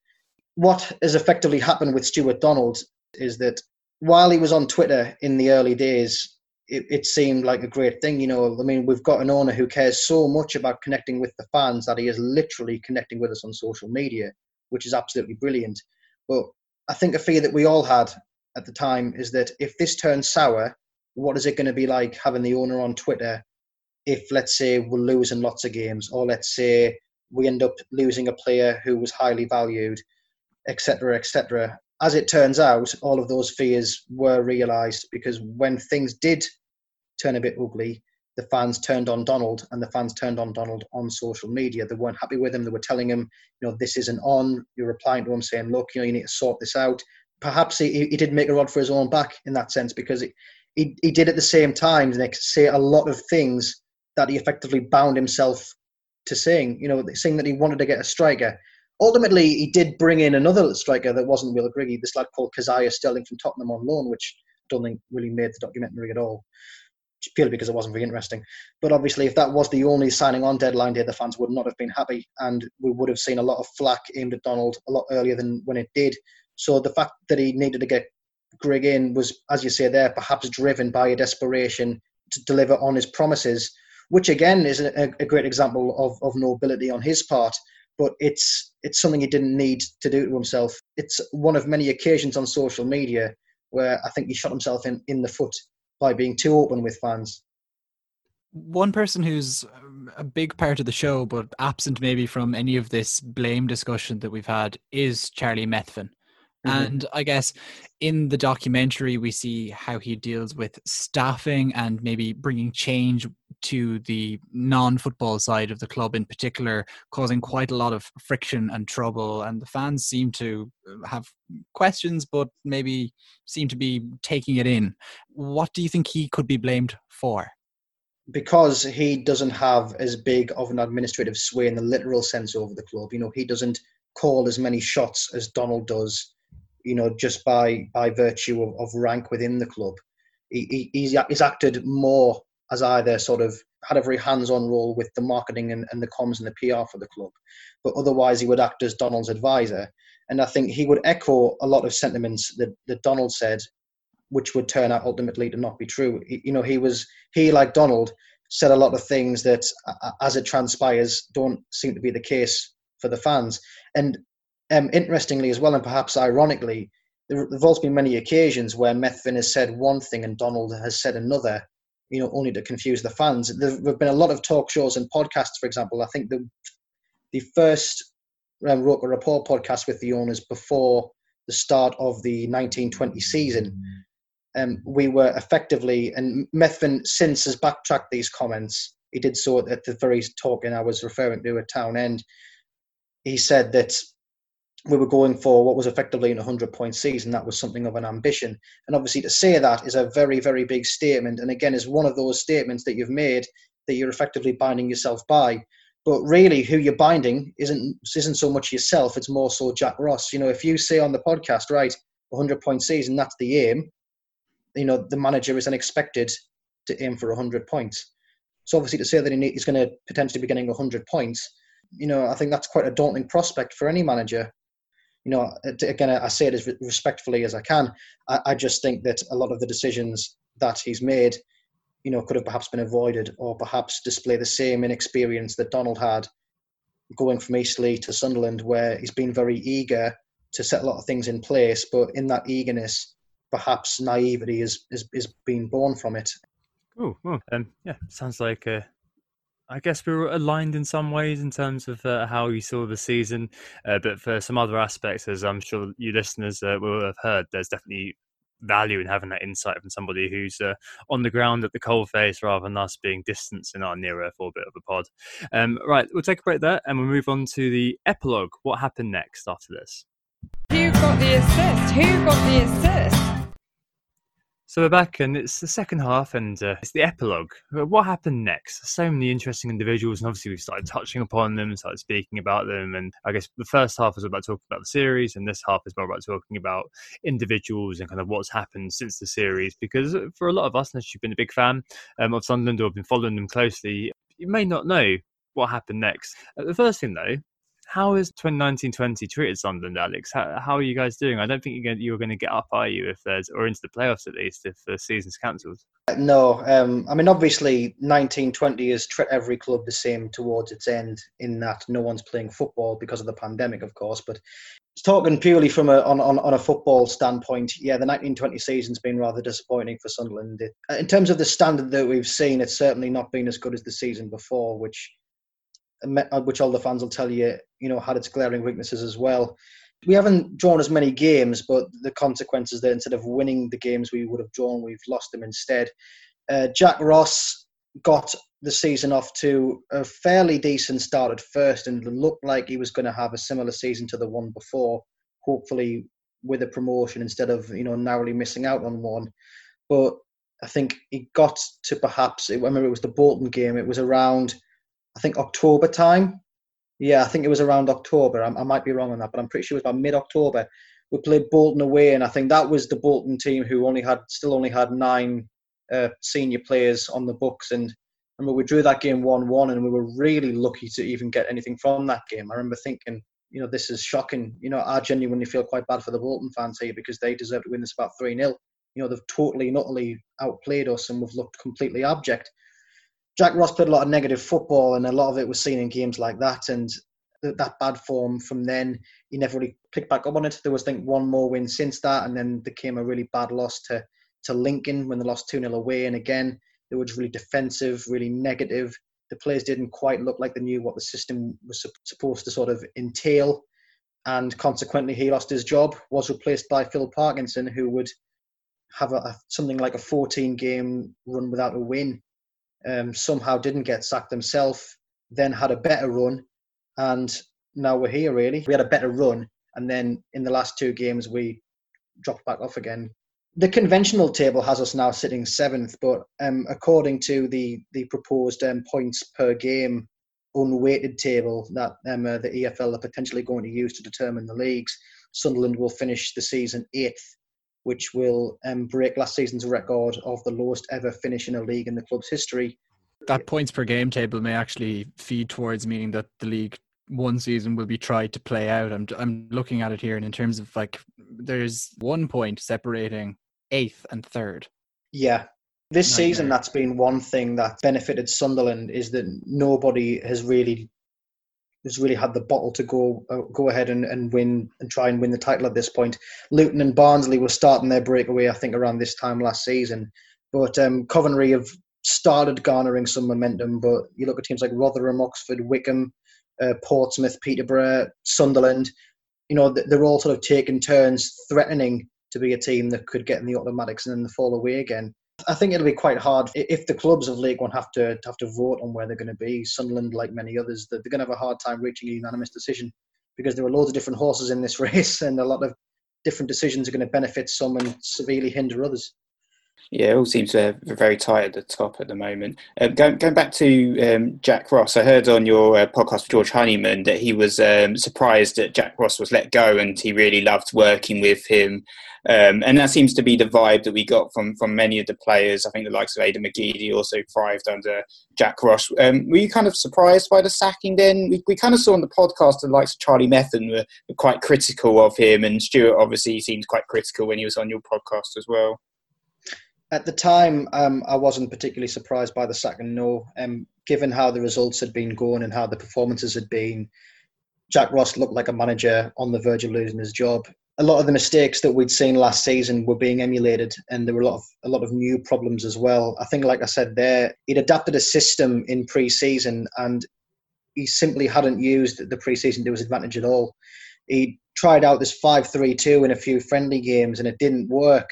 What has effectively happened with Stuart Donald is that while he was on Twitter in the early days, it, it, seemed like a great thing. You know, I mean, we've got an owner who cares so much about connecting with the fans that he is literally connecting with us on social media, which is absolutely brilliant. But I think a fear that we all had at the time is that if this turns sour, what is it going to be like having the owner on Twitter if, let's say, we're losing lots of games, or let's say we end up losing a player who was highly valued, etc., etc. as it turns out, all of those fears were realised because when things did turn a bit ugly, the fans turned on Donald and the fans turned on Donald on social media. They weren't happy with him. They were telling him, you know, this isn't on. You're replying to him saying, look, you know, you need to sort this out. Perhaps he, he did make a rod for his own back in that sense because he, he, he did at the same time, Nick, say a lot of things that he effectively bound himself to saying, you know, saying that he wanted to get a striker. Ultimately, he did bring in another striker that wasn't Will Griggy, this lad called Kazaiah Sterling from Tottenham on loan, which I don't think really made the documentary at all purely because it wasn't very interesting. But obviously, if that was the only signing on deadline day, the fans would not have been happy, and we would have seen a lot of flack aimed at Donald a lot earlier than when it did. So the fact that he needed to get Grigg in was, as you say there, perhaps driven by a desperation to deliver on his promises, which again is a, a great example of, of nobility on his part. But it's it's something he didn't need to do to himself. It's one of many occasions on social media where I think he shot himself in, in the foot by being too open with fans. One person who's um, a big part of the show, but absent maybe from any of this blame discussion that we've had, is Charlie Methven. Mm-hmm. And I guess in the documentary, we see how he deals with staffing and maybe bringing change to the non football side of the club in particular, causing quite a lot of friction and trouble. And the fans seem to have questions, but maybe seem to be taking it in. What do you think he could be blamed for? Because he doesn't have as big of an administrative sway in the literal sense over the club. You know, he doesn't call as many shots as Donald does you know, just by by virtue of, of rank within the club. He, he's, he's acted more as either sort of had a very hands-on role with the marketing and, and the comms and the PR for the club, but otherwise he would act as Donald's advisor. And I think he would echo a lot of sentiments that, that Donald said, which would turn out ultimately to not be true. He, you know, he was he like Donald said a lot of things that, as it transpires, don't seem to be the case for the fans. And um, interestingly as well, and perhaps ironically, there, have also been many occasions where Methven has said one thing and Donald has said another, you know, only to confuse the fans. There have been a lot of talk shows and podcasts, for example. I think the the first um, Roker Report podcast with the owners before the start of the 1920 season, um, we were effectively, and Methven since has backtracked these comments. He did so at the very talk, and I was referring to at Town End. He said that we were going for what was effectively an 100 point season. That was something of an ambition. And obviously, to say that is a very, very big statement. And again, is one of those statements that you've made that you're effectively binding yourself by. But really, who you're binding isn't isn't so much yourself. It's more so Jack Ross. You know, if you say on the podcast, right, 100 point season, that's the aim. You know, the manager is expected to aim for 100 points. So obviously, to say that he's going to potentially be getting 100 points, you know, I think that's quite a daunting prospect for any manager you know, again, I say it as respectfully as I can. I, I just think that a lot of the decisions that he's made, you know, could have perhaps been avoided, or perhaps display the same inexperience that Donald had going from Eastleigh to Sunderland, where he's been very eager to set a lot of things in place, but in that eagerness, perhaps naivety is is, is being born from it. Oh, well, um, yeah, sounds like a I guess we were aligned in some ways in terms of uh, how you saw the season, uh, but for some other aspects, as I'm sure you listeners uh, will have heard, there's definitely value in having that insight from somebody who's uh, on the ground at the cold coalface rather than us being distanced in our near Earth orbit of a pod. Um, right, we'll take a break there and we'll move on to the epilogue. What happened next after this? Who got the assist? Who got the assist? So we're back, and it's the second half, and uh, it's the epilogue. What happened next? So many interesting individuals, and obviously we started touching upon them, started speaking about them, and I guess the first half was about talking about the series, and this half is more about talking about individuals and kind of what's happened since the series. Because for a lot of us, unless you've been a big fan um, of Sunderland or have been following them closely, you may not know what happened next. Uh, the first thing, though, how is 2019-20 treated Sunderland, Alex? How, how, are you guys doing? I don't think you're going, you're going to get up, are you, if there's or into the playoffs at least if the season's cancelled? No, um, I mean obviously 1920 has treated every club the same towards its end in that no one's playing football because of the pandemic, of course. But talking purely from a on, on, on a football standpoint, yeah, the 1920 season's been rather disappointing for Sunderland. It, in terms of the standard that we've seen, it's certainly not been as good as the season before, which which all the fans will tell you, you know, had its glaring weaknesses as well. We haven't drawn as many games, but the consequences there, instead of winning the games we would have drawn, we've lost them instead. Uh, Jack Ross got the season off to a fairly decent start at first and looked like he was going to have a similar season to the one before, hopefully with a promotion instead of you know narrowly missing out on one. But I think he got to perhaps I remember it was the Bolton game. It was around I think October time. Yeah, I think it was around October. I, I might be wrong on that, but I'm pretty sure it was about mid-October. We played Bolton away, and I think that was the Bolton team who only had still only had nine uh, senior players on the books. And I remember we drew that game one-one, and we were really lucky to even get anything from that game. I remember thinking, you know, this is shocking. You know, I genuinely feel quite bad for the Bolton fans here because they deserve to win this about three 0 You know, they've totally and utterly outplayed us, and we've looked completely abject. Jack Ross played a lot of negative football, and a lot of it was seen in games like that. And that bad form from then, he never really picked back up on it. There was, I think, one more win since that, and then there came a really bad loss to to Lincoln when they lost 2 0 away. And again, they were just really defensive, really negative. The players didn't quite look like they knew what the system was supposed to sort of entail. And consequently, he lost his job, was replaced by Phil Parkinson, who would have a, a something like a 14 game run without a win. Um, somehow didn't get sacked himself, then had a better run, and now we're here really. We had a better run, and then in the last two games, we dropped back off again the conventional table has us now sitting seventh, but um, according to the the proposed um, points per game unweighted table that um, uh, the EFL are potentially going to use to determine the leagues, Sunderland will finish the season eighth, which will um, break last season's record of the lowest ever finish in a league in the club's history. That points per game table may actually feed towards meaning that the league one season will be tried to play out. I'm I'm looking at it here, and in terms of like, there's one point separating eighth and third. Yeah. This Nightmare. season, that's been one thing that benefited Sunderland is that nobody has really has really had the bottle to go uh, go ahead and, and win and try and win the title at this point. Luton and Barnsley were starting their breakaway, I think, around this time last season. But um, Coventry have started garnering some momentum. But you look at teams like Rotherham, Oxford, Wycombe, uh, Portsmouth, Peterborough, Sunderland. You know, they're all sort of taking turns threatening to be a team that could get in the automatics and then fall away again. I think it'll be quite hard if the clubs of League One have to have to vote on where they're going to be. Sunderland, like many others, they're going to have a hard time reaching a unanimous decision because there are loads of different horses in this race, and a lot of different decisions are going to benefit some and severely hinder others. Yeah, it all seems uh, very tight at the top at the moment. Uh, going, going back to um, Jack Ross, I heard on your uh, podcast with George Honeyman that he was um, surprised that Jack Ross was let go and he really loved working with him. Um, and that seems to be the vibe that we got from, from many of the players. I think the likes of Aiden McGeady also thrived under Jack Ross. Um, were you kind of surprised by the sacking then? We, we kind of saw on the podcast the likes of Charlie Methven were, were quite critical of him, and Stuart obviously seemed quite critical when he was on your podcast as well. At the time, um, I wasn't particularly surprised by the sacking. No, um, given how the results had been going and how the performances had been, Jack Ross looked like a manager on the verge of losing his job a lot of the mistakes that we'd seen last season were being emulated, and there were a lot of a lot of new problems as well. I think, like I said, there he'd adapted a system in pre-season, and he simply hadn't used the pre-season to his advantage at all. He tried out this five-three-two in a few friendly games, and it didn't work.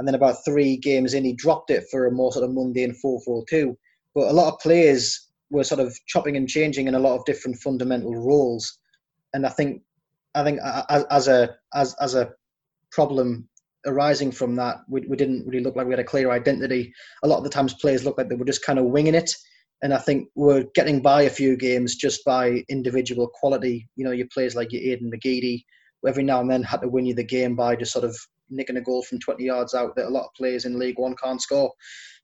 And then about three games in, he dropped it for a more sort of mundane four-four-two. But a lot of players were sort of chopping and changing in a lot of different fundamental roles, and I think I think as a as as a problem arising from that, we, we didn't really look like we had a clear identity. A lot of the times, players looked like they were just kind of winging it, and I think we're getting by a few games just by individual quality. You know, your players like your Aiden McGeady, who every now and then had to win you the game by just sort of nicking a goal from 20 yards out that a lot of players in League One can't score,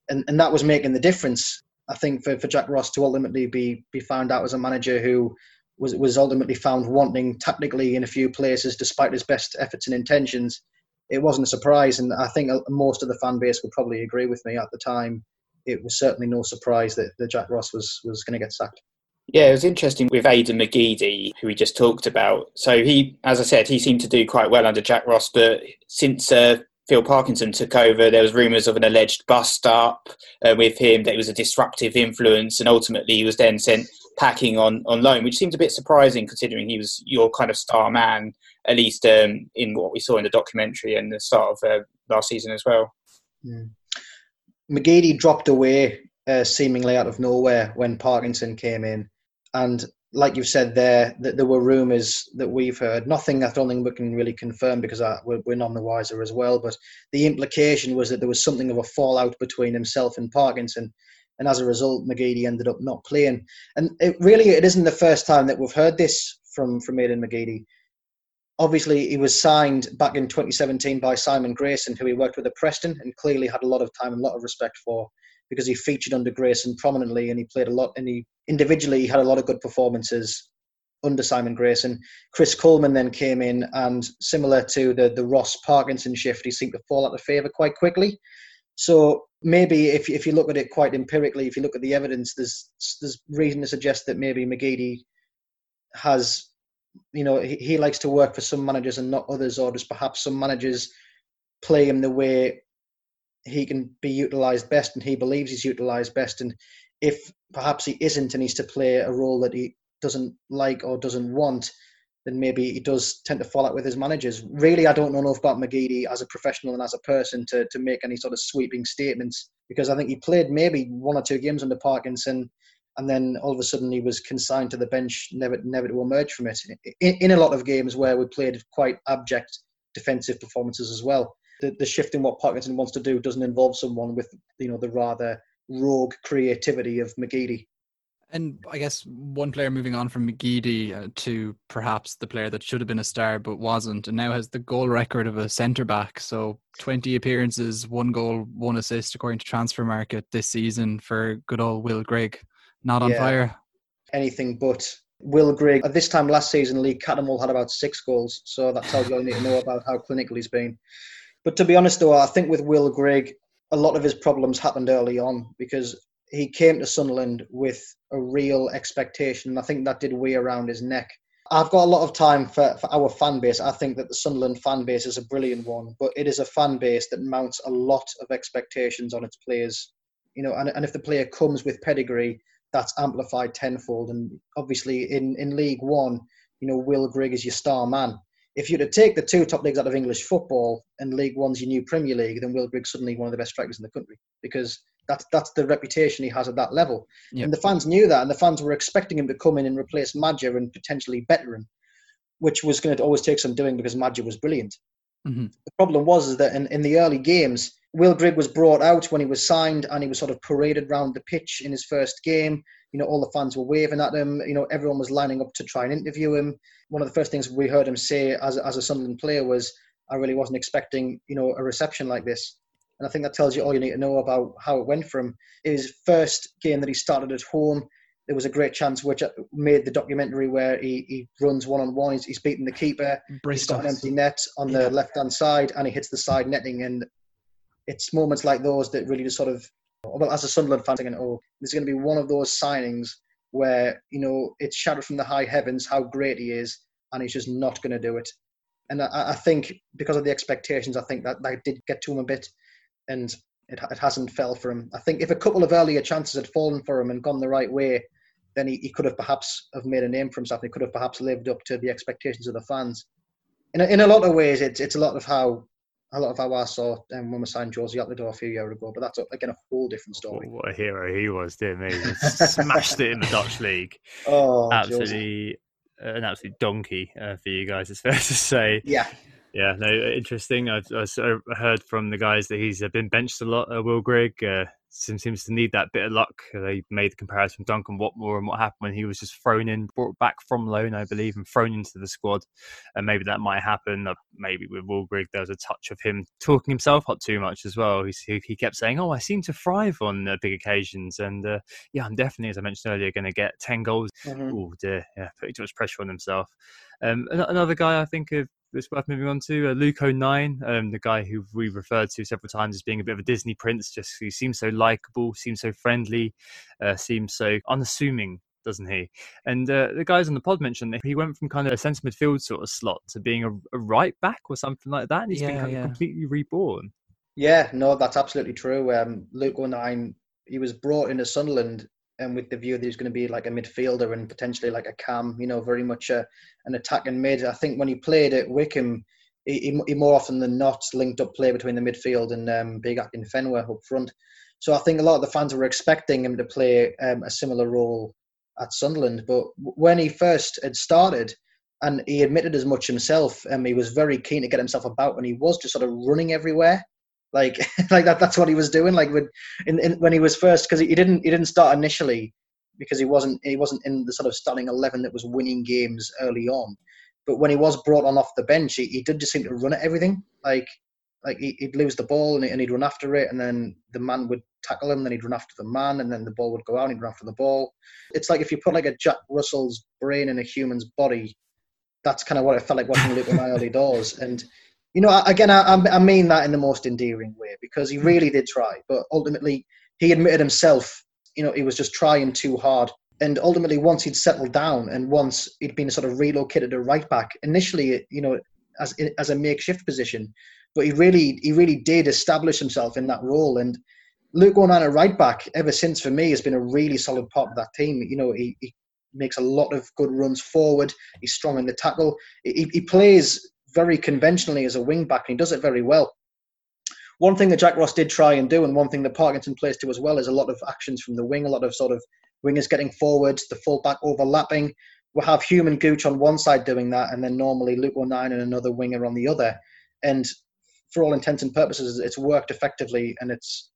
and and that was making the difference. I think for, for Jack Ross to ultimately be be found out as a manager who was was ultimately found wanting tactically in a few places, despite his best efforts and intentions. It wasn't a surprise, and I think most of the fan base would probably agree with me at the time. It was certainly no surprise that, that Jack Ross was was going to get sacked. Yeah, it was interesting with Aiden McGeady, who we just talked about. So he, as I said, he seemed to do quite well under Jack Ross, but since uh, Phil Parkinson took over, there was rumours of an alleged bust up uh, with him that he was a disruptive influence, and ultimately he was then sent packing on, on loan, which seems a bit surprising considering he was your kind of star man at least um, in what we saw in the documentary and the start of uh, last season as well. Mm. McGeady dropped away uh, seemingly out of nowhere when Parkinson came in, and like you've said there, that there were rumours that we've heard. Nothing I don't think we can really confirm because I, we're, we're none the wiser as well. But the implication was that there was something of a fallout between himself and Parkinson, and as a result, McGeady ended up not playing. And it really, it isn't the first time that we've heard this from from Aiden McGeady. Obviously, he was signed back in 2017 by Simon Grayson, who he worked with at Preston, and clearly had a lot of time and a lot of respect for because he featured under Grayson prominently and he played a lot and he individually he had a lot of good performances under Simon Grayson. Chris Coleman then came in and similar to the the Ross Parkinson shift, he seemed to fall out of favour quite quickly. So maybe if if you look at it quite empirically, if you look at the evidence, there's there's reason to suggest that maybe McGeady has, you know, he, he likes to work for some managers and not others, or just perhaps some managers play him the way he can be utilised best and he believes he's utilised best. And if perhaps he isn't and he's to play a role that he doesn't like or doesn't want, then maybe he does tend to fall out with his managers. Really, I don't know enough about McGeady as a professional and as a person to, to make any sort of sweeping statements because I think he played maybe one or two games under Parkinson and then all of a sudden he was consigned to the bench, never never to emerge from it. In, in a lot of games where we played quite abject defensive performances as well the, the shift in what Parkinson wants to do doesn't involve someone with you know the rather rogue creativity of McGeady. And I guess one player moving on from McGeady uh, to perhaps the player that should have been a star but wasn't, and now has the goal record of a centre back. So 20 appearances, one goal, one assist, according to Transfermarkt this season for good old Will Grigg. Not on yeah, fire. Anything but. Will Grigg, at this time last season, Lee Cattermole had about six goals. So that tells you all you need to know about how clinical he's been. But to be honest, though, I think with Will Grigg, a lot of his problems happened early on because he came to Sunderland with a real expectation. And I think that did weigh around his neck. I've got a lot of time for, for our fan base. I think that the Sunderland fan base is a brilliant one, but it is a fan base that mounts a lot of expectations on its players. You know, and, and if the player comes with pedigree, that's amplified tenfold. And obviously, in, in League One, you know, Will Grigg is your star man if you were to take the two top leagues out of English football and League One's your new Premier League, then Will Griggs suddenly one of the best strikers in the country because that's that's the reputation he has at that level. Yep. And the fans knew that, and the fans were expecting him to come in and replace Maja and potentially better him, which was going to always take some doing because Maja was brilliant. Mm-hmm. The problem was is that in, in the early games, Will Grigg was brought out when he was signed and he was sort of paraded around the pitch in his first game. You know, all the fans were waving at him. You know, everyone was lining up to try and interview him. One of the first things we heard him say as, as a Sunderland player was, I really wasn't expecting, you know, a reception like this. And I think that tells you all you need to know about how it went from his first game that he started at home. There was a great chance which made the documentary where he, he runs one on one. He's, he's beating the keeper. He's got an empty net on the left hand side and he hits the side netting. And it's moments like those that really just sort of, well, as a Sunderland fan, thinking, oh, this is going to be one of those signings where, you know, it's shouted from the high heavens how great he is, and he's just not going to do it. And I, I, think because of the expectations, I think that that did get to him a bit, and it, it hasn't fell for him. I think if a couple of earlier chances had fallen for him and gone the right way, then he, he could have perhaps have made a name for himself. He could have perhaps lived up to the expectations of the fans. In a, in a lot of ways, it's it's a lot of how a lot of how I saw um, when we signed Jozy Altidore a few years ago, but that's again a whole different story. What a hero he was, didn't he? he smashed it in the Dutch league. Oh, absolutely, uh, an absolute donkey uh, for you guys. It's fair to say. Yeah, yeah. No, interesting. I've, I've heard from the guys that he's been benched a lot. Uh, Will Grigg. Seems to need that bit of luck. They made the comparison with Duncan Watmore and what happened when he was just thrown in, brought back from loan, I believe, and thrown into the squad. And maybe that might happen. Uh, maybe with Will there was a touch of him talking himself up too much as well. He, he kept saying, "Oh, I seem to thrive on uh, big occasions," and uh, yeah, I'm definitely, as I mentioned earlier, going to get ten goals. Mm-hmm. Oh dear, yeah, putting too much pressure on himself. Um, another guy I think of it's worth moving on to uh, Luke O'Nien, um, the guy who we referred to several times as being a bit of a Disney prince. Just who seems so likable, seems so friendly, uh, seems so unassuming, doesn't he? And uh, the guys on the pod mentioned that he went from kind of a centre midfield sort of slot to being a, a right back or something like that, and he's yeah, been kind yeah. of completely reborn. Yeah, no, that's absolutely true. Um, Luke O'Nien, he was brought into Sunderland and with the view that he's going to be like a midfielder and potentially like a cam, you know, very much a, an attacking mid. I think when he played at Wycombe, he, he more often than not linked up play between the midfield and um, Big Akinfenwa up front. So I think a lot of the fans were expecting him to play um, a similar role at Sunderland. But when he first had started, and he admitted as much himself, um, he was very keen to get himself about, and he was just sort of running everywhere. Like, like that, that's what he was doing. Like when, in, in, when he was first, because he didn't, he didn't start initially because he wasn't, he wasn't in the sort of starting eleven that was winning games early on. But when he was brought on off the bench, he, he did just seem to run at everything. Like like he'd lose the ball and he'd run after it, and then the man would tackle him, then he'd run after the man, and then the ball would go out, and he'd run after the ball. It's like if you put like a Jack Russell's brain in a human's body, that's kind of what it felt like watching Luke my early doors. And you know, again, I, I mean that in the most endearing way because he hmm. really did try, but ultimately he admitted himself, you know, he was just trying too hard. And ultimately, once he'd settled down and once he'd been sort of relocated to right back, initially, you know, as as a makeshift position, but he really he really did establish himself in that role. And Luke O'Nien at right back ever since for me has been a really solid part of that team. You know, he, he makes a lot of good runs forward. He's strong in the tackle. He, he plays very conventionally as a wing back, and he does it very well. One thing that Jack Ross did try and do, and one thing that Parkinson plays to as well, is a lot of actions from the wing, a lot of sort of wingers getting forwards, the fullback overlapping. We'll have Hume and Gooch on one side doing that, and then normally Luke O'Nien and another winger on the other. And for all intents and purposes, it's worked effectively, and it's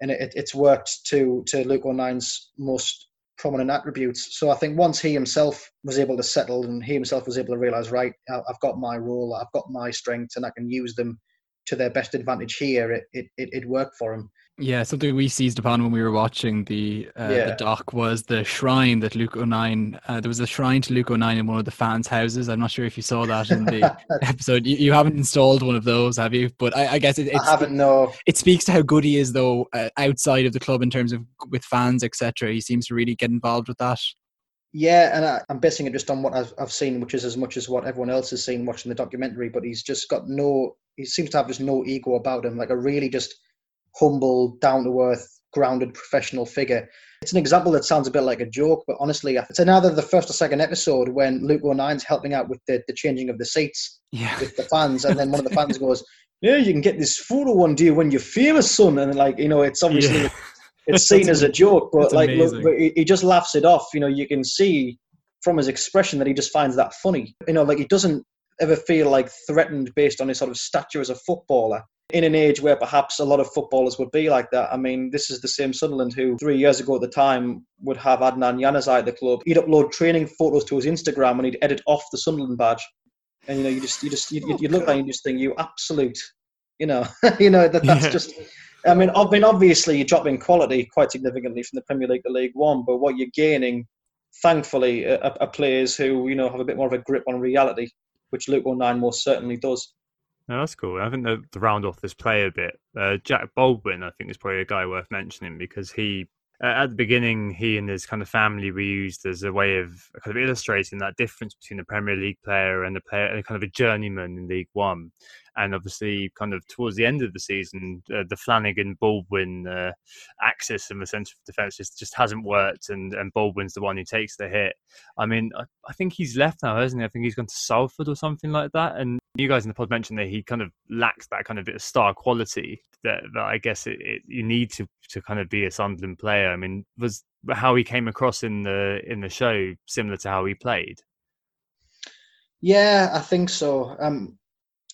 and it, it's worked to to Luke O'Nien's most prominent attributes. So I think once he himself was able to settle and he himself was able to realize, right, I've got my role, I've got my strengths, and I can use them to their best advantage here. It it it, worked for him. Yeah, something we seized upon when we were watching the uh, yeah. the doc was the shrine that Luke O'Nien. Uh, there was a shrine to Luke O'Nien in one of the fans' houses. I'm not sure if you saw that in the episode. You, you, haven't installed one of those, have you? But I, I guess it, I haven't. No. It speaks to how good he is, though, uh, outside of the club in terms of with fans, etc. He seems to really get involved with that. Yeah, and I, am basing it just on what I've, I've seen, which is as much as what everyone else has seen watching the documentary. But he's just got no. He seems to have just no ego about him. Like a really just humble, down to earth, grounded professional figure. It's an example that sounds a bit like a joke, but honestly, it's another the first or second episode when Luke O'Nien's helping out with the, the changing of the seats yeah. with the fans, and then one of the fans goes, "Yeah, you can get this photo one day when you're famous, son." And like, you know, it's obviously yeah. it's seen as a joke, but like, look, but he just laughs it off. You know, you can see from his expression that he just finds that funny. You know, like he doesn't ever feel like threatened based on his sort of stature as a footballer in an age where perhaps a lot of footballers would be like that. I mean, this is the same Sunderland who three years ago at the time would have Adnan Januzaj at the club. He'd upload training photos to his Instagram and he'd edit off the Sunderland badge. And you know, you just you just you, you look like you just think you absolute, you know, you know that that's yeah. just. I mean, I mean, obviously you're dropping quality quite significantly from the Premier League to League One, but what you're gaining, thankfully, are, are players who you know have a bit more of a grip on reality, which Luke O'Nien most certainly does. No, that's cool. I think the, the round off this play a bit, uh, Jack Baldwin, I think, is probably a guy worth mentioning because he, uh, at the beginning, he and his kind of family were used as a way of kind of illustrating that difference between a Premier League player and a player, and kind of a journeyman in League One. And obviously kind of towards the end of the season uh, the Flanagan Baldwin uh, axis in the centre of defence just, just hasn't worked and, and Baldwin's the one who takes the hit. I mean I, I, think he's left now hasn't he? I think he's gone to Salford or something like that and you guys in the pod mentioned that he kind of lacks that kind of bit of star quality that, that I guess it, it, you need to to kind of be a Sunderland player I mean was how he came across in the in the show similar to how he played yeah, I think so. Um,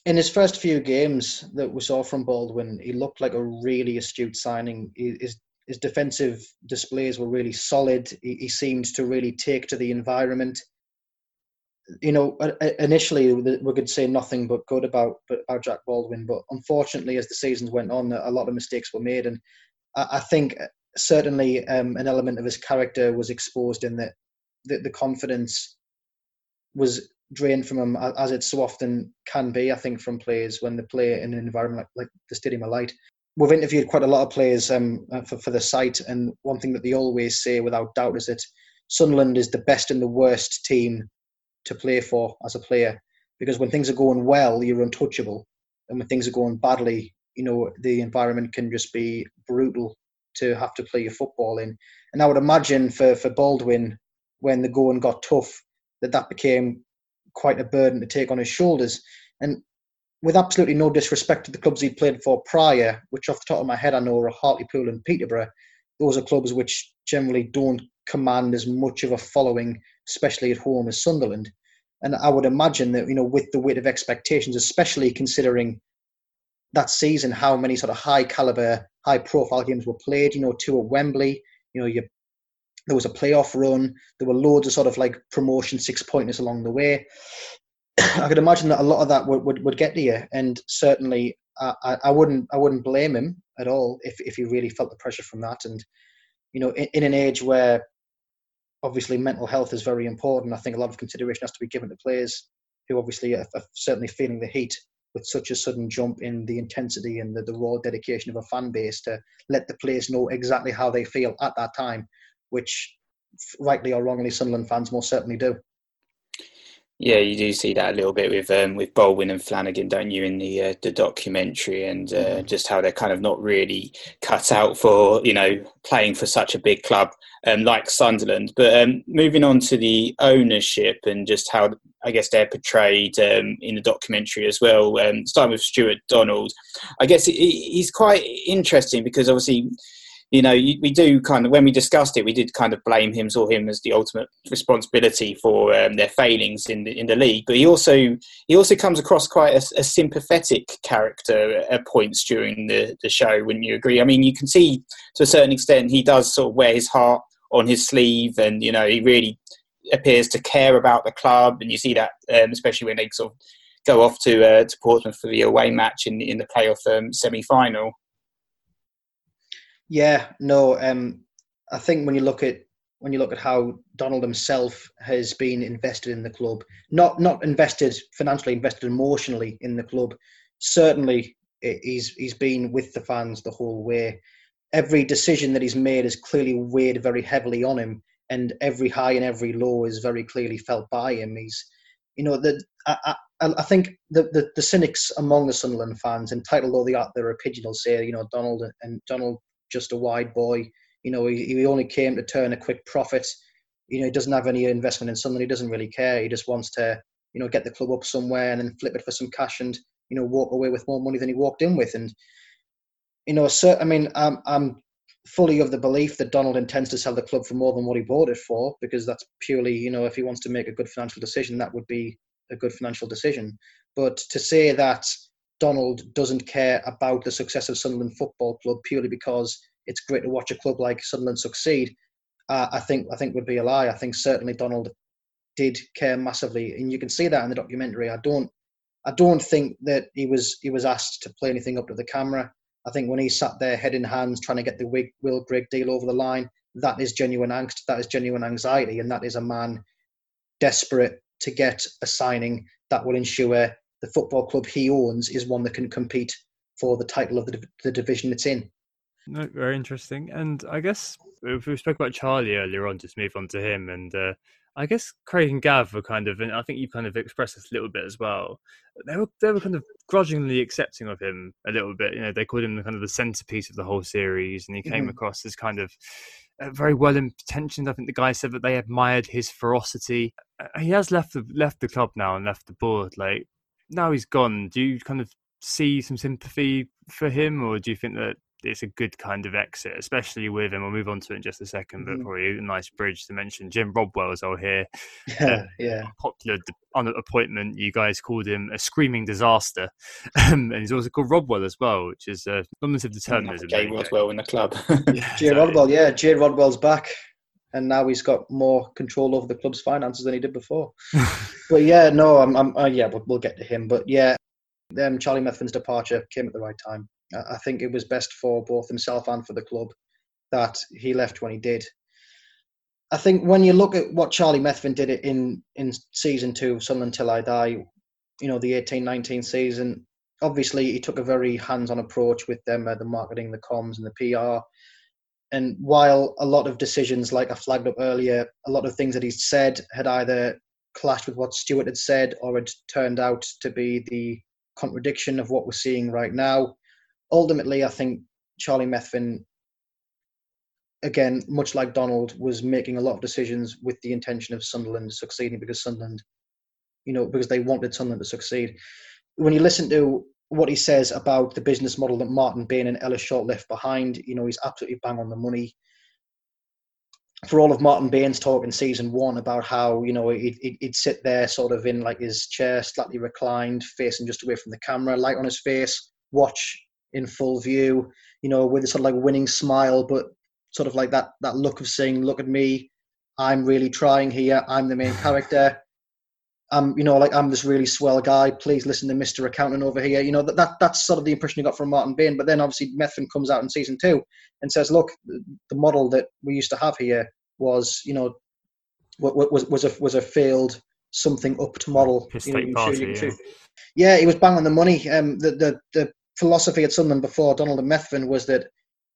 in his first few games that we saw from Baldwin, he looked like a really astute signing. His his defensive displays were really solid. He, he seemed to really take to the environment. You know, initially we could say nothing but good about about Jack Baldwin, but unfortunately, as the seasons went on, a lot of mistakes were made, and I, think certainly um, an element of his character was exposed in that the, the confidence was drained from him as it so often can be. I think from players when they play in an environment like, like the Stadium of Light. We've interviewed quite a lot of players um, uh, for, for the site, and one thing that they always say without doubt is that Sunderland is the best and the worst team to play for as a player because when things are going well, you're untouchable, and when things are going badly, you know the environment can just be brutal to have to play your football in. And I would imagine for, for Baldwin, when the going got tough, that that became quite a burden to take on his shoulders. And with absolutely no disrespect to the clubs he played for prior, which off the top of my head I know are Hartlepool and Peterborough, those are clubs which generally don't command as much of a following, especially at home, as Sunderland. And I would imagine that, you know, with the weight of expectations, especially considering that season, how many sort of high caliber, high profile games were played, you know, two at Wembley, you know, you, there was a playoff run, there were loads of sort of like promotion six pointers along the way. I could imagine that a lot of that would, would, would get to you. And certainly I, I wouldn't I wouldn't blame him at all if, if he really felt the pressure from that. And, you know, in, in an age where obviously mental health is very important. I think a lot of consideration has to be given to players who obviously are, are certainly feeling the heat with such a sudden jump in the intensity and the, the raw dedication of a fan base to let the players know exactly how they feel at that time, which rightly or wrongly Sunderland fans most certainly do. Yeah, you do see that a little bit with um, with Baldwin and Flanagan, don't you, in the uh, the documentary, and uh, mm-hmm. just how they're kind of not really cut out for you know playing for such a big club um, like Sunderland. But um, moving on to the ownership and just how I guess they're portrayed um, in the documentary as well. Um, starting with Stuart Donald, I guess he's quite interesting because obviously you know, we do kind of when we discussed it, we did kind of blame him, saw him as the ultimate responsibility for um, their failings in the in the league. But he also he also comes across quite a, a sympathetic character at points during the the show. Wouldn't you agree? I mean, you can see to a certain extent he does sort of wear his heart on his sleeve, and you know, he really appears to care about the club, and you see that um, especially when they sort of go off to uh, to Portsmouth for the away match in in the playoff um, semi final. Yeah, no. Um, I think when you look at when you look at how Donald himself has been invested in the club, not not invested financially, invested emotionally in the club. Certainly, he's he's been with the fans the whole way. Every decision that he's made has clearly weighed very heavily on him, and every high and every low is very clearly felt by him. He's, you know, that I, I, I think the, the, the cynics among the Sunderland fans, entitled though they are, their opinion will say, you know, Donald and Donald just a wide boy. You know, he, he only came to turn a quick profit. You know, he doesn't have any investment in something. He doesn't really care. He just wants to, you know, get the club up somewhere and then flip it for some cash and, you know, walk away with more money than he walked in with. And, you know, so, I mean, I'm, I'm fully of the belief that Donald intends to sell the club for more than what he bought it for, because that's purely, you know, if he wants to make a good financial decision, that would be a good financial decision. But to say that Donald doesn't care about the success of Sunderland Football Club purely because it's great to watch a club like Sunderland succeed, uh, I think I think would be a lie. I think certainly Donald did care massively, and you can see that in the documentary. I don't I don't think that he was he was asked to play anything up to the camera. I think when he sat there, head in hands, trying to get the Will Grigg deal over the line, that is genuine angst, that is genuine anxiety, and that is a man desperate to get a signing that will ensure the football club he owns is one that can compete for the title of the, the division it's in. No, very interesting. And I guess if we spoke about Charlie earlier on, just move on to him. And uh, I guess Craig and Gav were kind of, and I think you kind of expressed this a little bit as well. They were they were kind of grudgingly accepting of him a little bit. You know, they called him the kind of the centerpiece of the whole series, and he came mm-hmm. across as kind of uh, very well intentioned. I think the guy said that they admired his ferocity. Uh, he has left the left the club now and left the board. Like now he's gone, do you kind of see some sympathy for him, or do you think that it's a good kind of exit, especially with, and we'll move on to it in just a second, but mm-hmm. probably a nice bridge to mention Jim Rodwell as well here. Yeah, uh, yeah. Popular on appointment, you guys called him a screaming disaster, um, and he's also called Rodwell as well, which is a nominative determinism. Jay Rodwell in the club. yeah, Jay Rodwell, yeah, Jay Rodwell's back and now he's got more control over the club's finances than he did before. but yeah, no, I'm, I'm uh, yeah, we'll, we'll, get to him. But yeah, um, Charlie Methven's departure came at the right time. I think it was best for both himself and for the club that he left when he did. I think when you look at what Charlie Methven did in in season two, Sunderland Till I Die, you know, the 18-19 season, obviously he took a very hands-on approach with them, uh, the marketing, the comms, and the PR and while a lot of decisions, like I flagged up earlier, a lot of things that he said had either clashed with what Stuart had said or had turned out to be the contradiction of what we're seeing right now. Ultimately, I think Charlie Methven again, much like Donald, was making a lot of decisions with the intention of Sunderland succeeding because Sunderland, you know, because they wanted Sunderland to succeed. When you listen to what he says about the business model that Martin Bain and Ellis Short left behind, you know, he's absolutely bang on the money. For all of Martin Bain's talk in season one about how, you know, he'd, he'd sit there sort of in like his chair, slightly reclined, facing just away from the camera, light on his face, watch in full view, you know, with a sort of like winning smile, but sort of like that that look of saying, "Look at me, I'm really trying here. I'm the main character. I'm, you know, like I'm this really swell guy. Please listen to Mister Accountant over here. You know, that, that that's sort of the impression you got from Martin Bain. But then obviously Methven comes out in season two and says, "Look, the model that we used to have here was, you know, was was a was a failed something up to model. You know, party, yeah. yeah, he was bang on the money. Um, the the the philosophy at Sunderland before Donald and Methven was that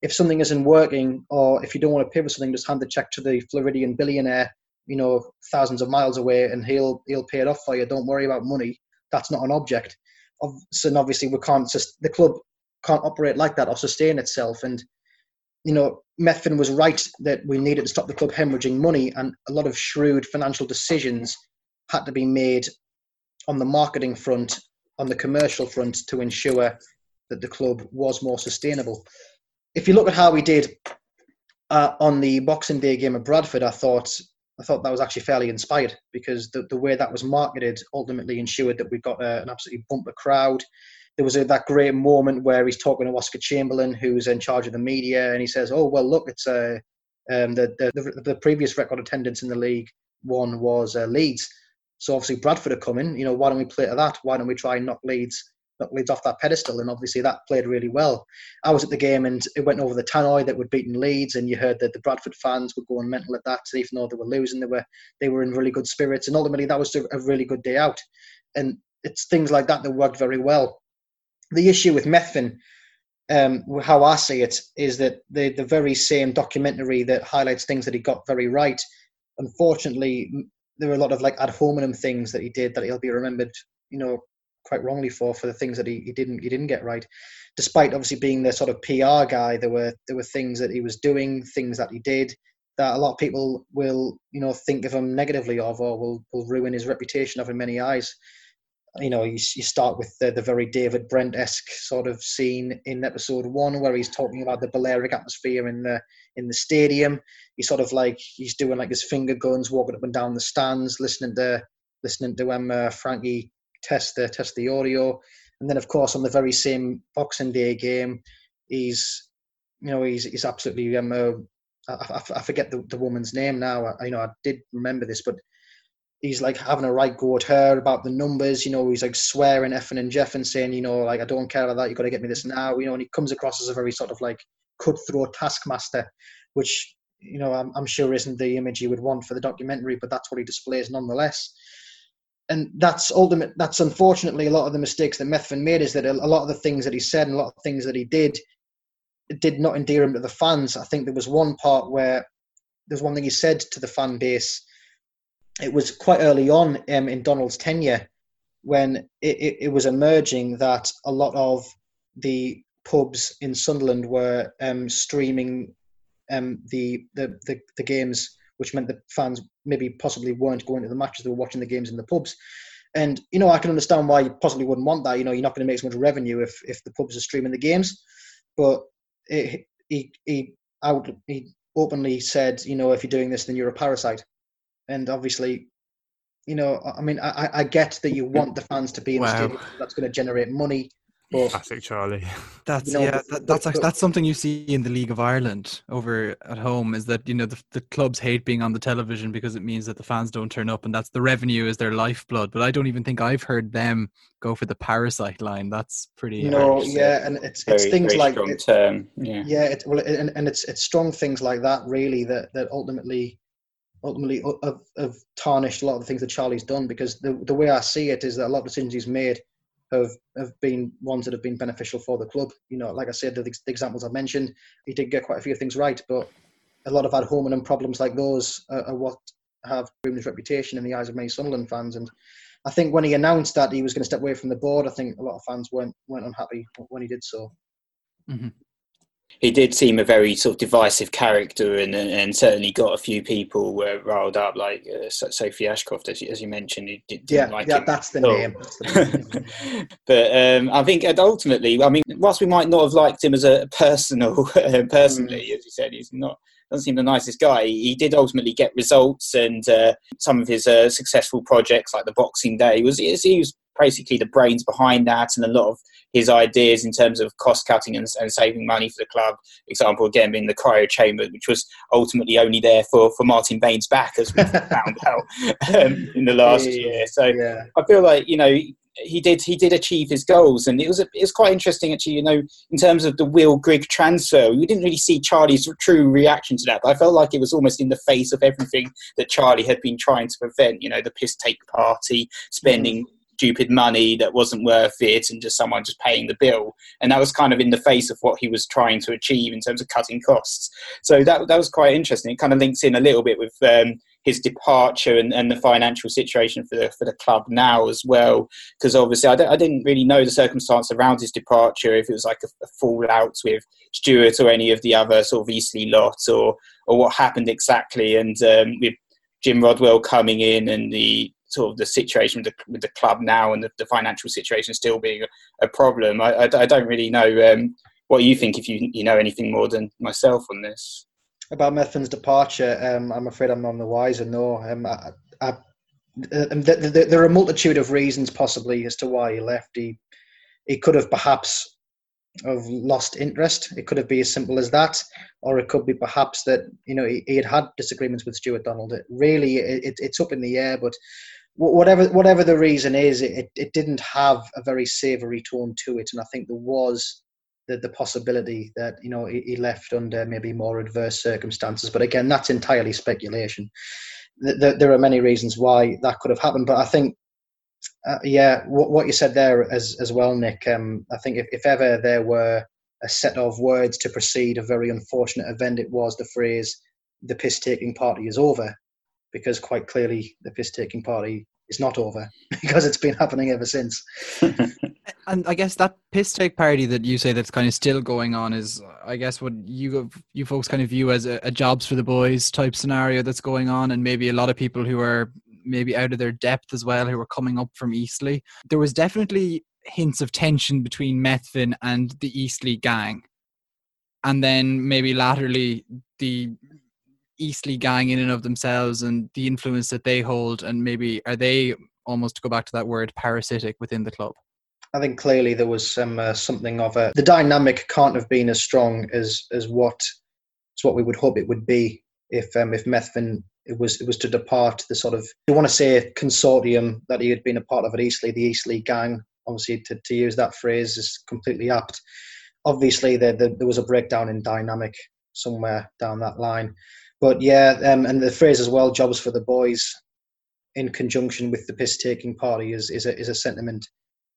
if something isn't working or if you don't want to pay for something, just hand the check to the Floridian billionaire, you know, thousands of miles away, and he'll he'll pay it off for you. Don't worry about money. That's not an object. So obviously we can't just the club can't operate like that or sustain itself. And you know, Methven was right that we needed to stop the club hemorrhaging money, and a lot of shrewd financial decisions had to be made on the marketing front, on the commercial front, to ensure that the club was more sustainable if you look at how we did uh, on the Boxing Day game at Bradford, I thought I thought that was actually fairly inspired because the, the way that was marketed ultimately ensured that we got a, an absolutely bumper crowd. There was a, that great moment where he's talking to Oscar Chamberlain, who's in charge of the media, and he says, "Oh well, look, it's uh, um, the, the the previous record attendance in the league one was uh, Leeds, so obviously Bradford are coming. You know, why don't we play to that? Why don't we try and knock Leeds Leeds off that pedestal, and obviously that played really well. I was at the game and it went over the tannoy that we'd beaten Leeds, and you heard that the Bradford fans were going mental at that. even though they were losing, they were they were in really good spirits, and ultimately that was a really good day out. And it's things like that that worked very well. The issue with Methven, um, how I see it, is that the the very same documentary that highlights things that he got very right. Unfortunately, there were a lot of like ad hominem things that he did that he'll be remembered, you know, quite wrongly for for the things that he, he didn't he didn't get right. Despite obviously being the sort of PR guy, there were there were things that he was doing, things that he did that a lot of people will you know think of him negatively of or will will ruin his reputation of in many eyes. You know, you, you start with the, the very David Brent esque sort of scene in episode one where he's talking about the Balearic atmosphere in the in the stadium. He's sort of like he's doing like his finger guns, walking up and down the stands, listening to listening to um, uh, Frankie test the test the audio, and then of course on the very same Boxing Day game, he's you know he's he's absolutely um, uh, I, I, forget the, the woman's name now. I, you know I did remember this, but he's like having a right go at her about the numbers. You know, he's like swearing, effing and jeffing, saying, you know, like I don't care about that. You got to get me this now. You know, and he comes across as a very sort of like cutthroat taskmaster, which you know I'm, I'm sure isn't the image you would want for the documentary, but that's what he displays nonetheless and that's ultimate. That's unfortunately a lot of the mistakes that Methven made. Is that a, lot of the things that he said and a lot of things that he did did not endear him to the fans. I think there was one part where there's one thing he said to the fan base. It was quite early on um, in Donald's tenure when it, it, it, was emerging that a lot of the pubs in Sunderland were um, streaming um, the, the, the the games which meant that fans maybe possibly weren't going to the matches; they were watching the games in the pubs. And you know, I can understand why you possibly wouldn't want that. You know, you're not going to make as much revenue if if the pubs are streaming the games. But it, he he out he openly said, you know, if you're doing this, then you're a parasite. And obviously, you know, I mean, I, I get that you want the fans to be in wow. the stadium. That's going to generate money. But, Classic Charlie. That's you know, yeah. That, that's but, that's something you see in the League of Ireland over at home. Is that you know the the clubs hate being on the television because it means that the fans don't turn up, and that's the revenue is their lifeblood. But I don't even think I've heard them go for the parasite line. That's pretty. Uh, no, yeah, and it's it's very, things like it, term. Yeah, yeah. It, well, and, and it's it's strong things like that really that that ultimately ultimately have, have tarnished a lot of the things that Charlie's done because the the way I see it is that a lot of decisions he's made have have been ones that have been beneficial for the club. You know, like I said, the, the examples I mentioned, he did get quite a few things right, but a lot of ad hominem problems like those are, are what have ruined his reputation in the eyes of many Sunderland fans. And I think when he announced that he was going to step away from the board, I think a lot of fans weren't weren't unhappy when he did so. Mm-hmm. He did seem a very sort of divisive character, and and certainly got a few people uh, riled up, like uh, Sophie Ashcroft, as you, as you mentioned. Who did, yeah, like yeah, that's the, name. That's the name. but um, I think ultimately, I mean, whilst we might not have liked him as a personal, uh, personally, mm. as you said, he's not doesn't seem the nicest guy. He did ultimately get results, and uh, some of his uh, successful projects, like the Boxing Day, was he was basically the brains behind that, and a lot of his ideas in terms of cost cutting and, and saving money for the club. Example again being the cryo chamber, which was ultimately only there for, for Martin Bain's back, as we found out um, in the last yeah, year. So yeah. I feel like you know he did he did achieve his goals, and it was a, it was quite interesting actually. You know, in terms of the Will Grigg transfer, we didn't really see Charlie's true reaction to that, but I felt like it was almost in the face of everything that Charlie had been trying to prevent. You know, the piss take party, spending. Stupid money that wasn't worth it and just someone just paying the bill. And that was kind of in the face of what he was trying to achieve in terms of cutting costs. So that, that was quite interesting. It kind of links in a little bit with um, his departure and, and the financial situation for the, for the club now as well. Because obviously, I didn't really know the circumstance around his departure, if it was like a, a fallout with Stuart or any of the other sort of Eastleigh lot or, or what happened exactly. And um, with Jim Rodwell coming in and the sort of the situation with the, with the club now and the, the financial situation still being a, problem. I, I, I, don't really know um, what you think if you you know anything more than myself on this. About Methven's departure, um, I'm afraid I'm none the wiser. No, um, I, I, um, there are a multitude of reasons possibly as to why he left. He he could have perhaps have lost interest. It could have been as simple as that, or it could be perhaps that you know he, he had had disagreements with Stuart Donald. It really, it, it's up in the air. But whatever whatever the reason is, it, it didn't have a very savoury tone to it, and I think there was the, the possibility that you know he, he left under maybe more adverse circumstances. But again, that's entirely speculation. There, there are many reasons why that could have happened, but I think uh, yeah, what, what you said there as as well, Nick. Um, I think if, if ever there were a set of words to precede a very unfortunate event, it was the phrase "the piss taking party is over," because quite clearly the piss taking party is not over because it's been happening ever since. and I guess that piss take party that you say that's kind of still going on is, I guess, what you you folks kind of view as a, a jobs for the boys type scenario that's going on, and maybe a lot of people who are maybe out of their depth as well who were coming up from Eastleigh. There was definitely hints of tension between Methven and the Eastleigh gang. And then maybe laterally the Eastleigh gang in and of themselves and the influence that they hold, and maybe are they almost to go back to that word parasitic within the club? I think clearly there was some uh, something of a the dynamic can't have been as strong as as what as what we would hope it would be if um, if Methven it was it was to depart the sort of you want to say consortium that he had been a part of at Eastleigh, the Eastleigh gang. Obviously, to, to use that phrase is completely apt. Obviously, there, there, there was a breakdown in dynamic somewhere down that line. But yeah, um, and the phrase as well, jobs for the boys, in conjunction with the piss taking party, is is a, is a sentiment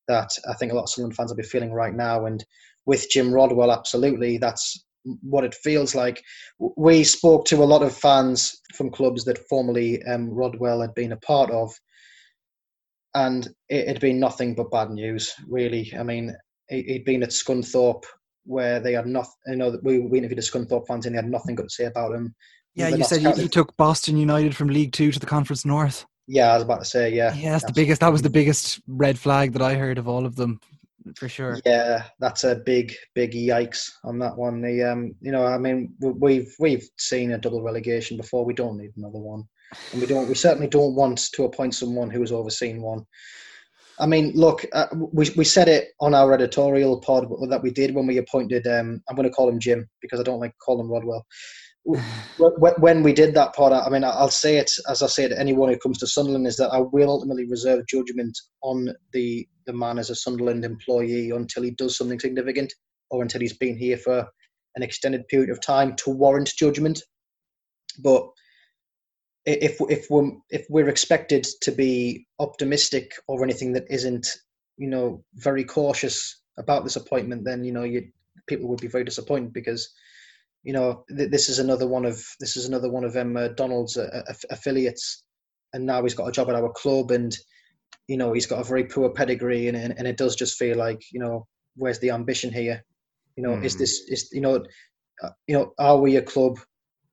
that I think a lot of Sunderland fans will be feeling right now. And with Jim Rodwell, absolutely, that's what it feels like. We spoke to a lot of fans from clubs that formerly um, Rodwell had been a part of, and it had been nothing but bad news, really. I mean, he'd been at Scunthorpe where they had nothing, you know, we, we interviewed the Scunthorpe fans and they had nothing good to say about him. Yeah, you said you, took Boston United from League Two to the Conference North. Yeah, I was about to say, yeah. Yeah, that's, that's the biggest. That was the biggest red flag that I heard of all of them for sure. Yeah, that's a big, big yikes on that one. The um, you know, I mean, we've we've seen a double relegation before. We don't need another one, and we don't. We certainly don't want to appoint someone who has overseen one. I mean, look, uh, we we said it on our editorial pod that we did when we appointed. Um, I'm going to call him Jim because I don't like calling him Rodwell when we did that pod, I mean, I'll say it as I say anyone who comes to Sunderland is that I will ultimately reserve judgment on the the man as a Sunderland employee until he does something significant or until he's been here for an extended period of time to warrant judgment. But if if we're if we're expected to be optimistic or anything that isn't, you know, very cautious about this appointment, then you know, you people would be very disappointed because you know, th- this is another one of this is another one of um, uh, Donald's uh, affiliates, and now he's got a job at our club, and you know he's got a very poor pedigree, and and, and it does just feel like you know where's the ambition here? You know, mm. is hmm. this is you know uh, you know, are we a club,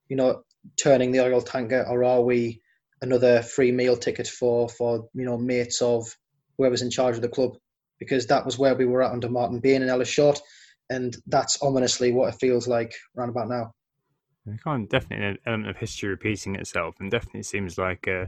you know, turning the oil tanker, or are we another free meal ticket for for you know mates of whoever's in charge of the club? Because that was where we were at under Martin Bain and Ellis Short, and that's ominously what it feels like around about now. Kind of definitely an element of history repeating itself, and definitely seems like uh,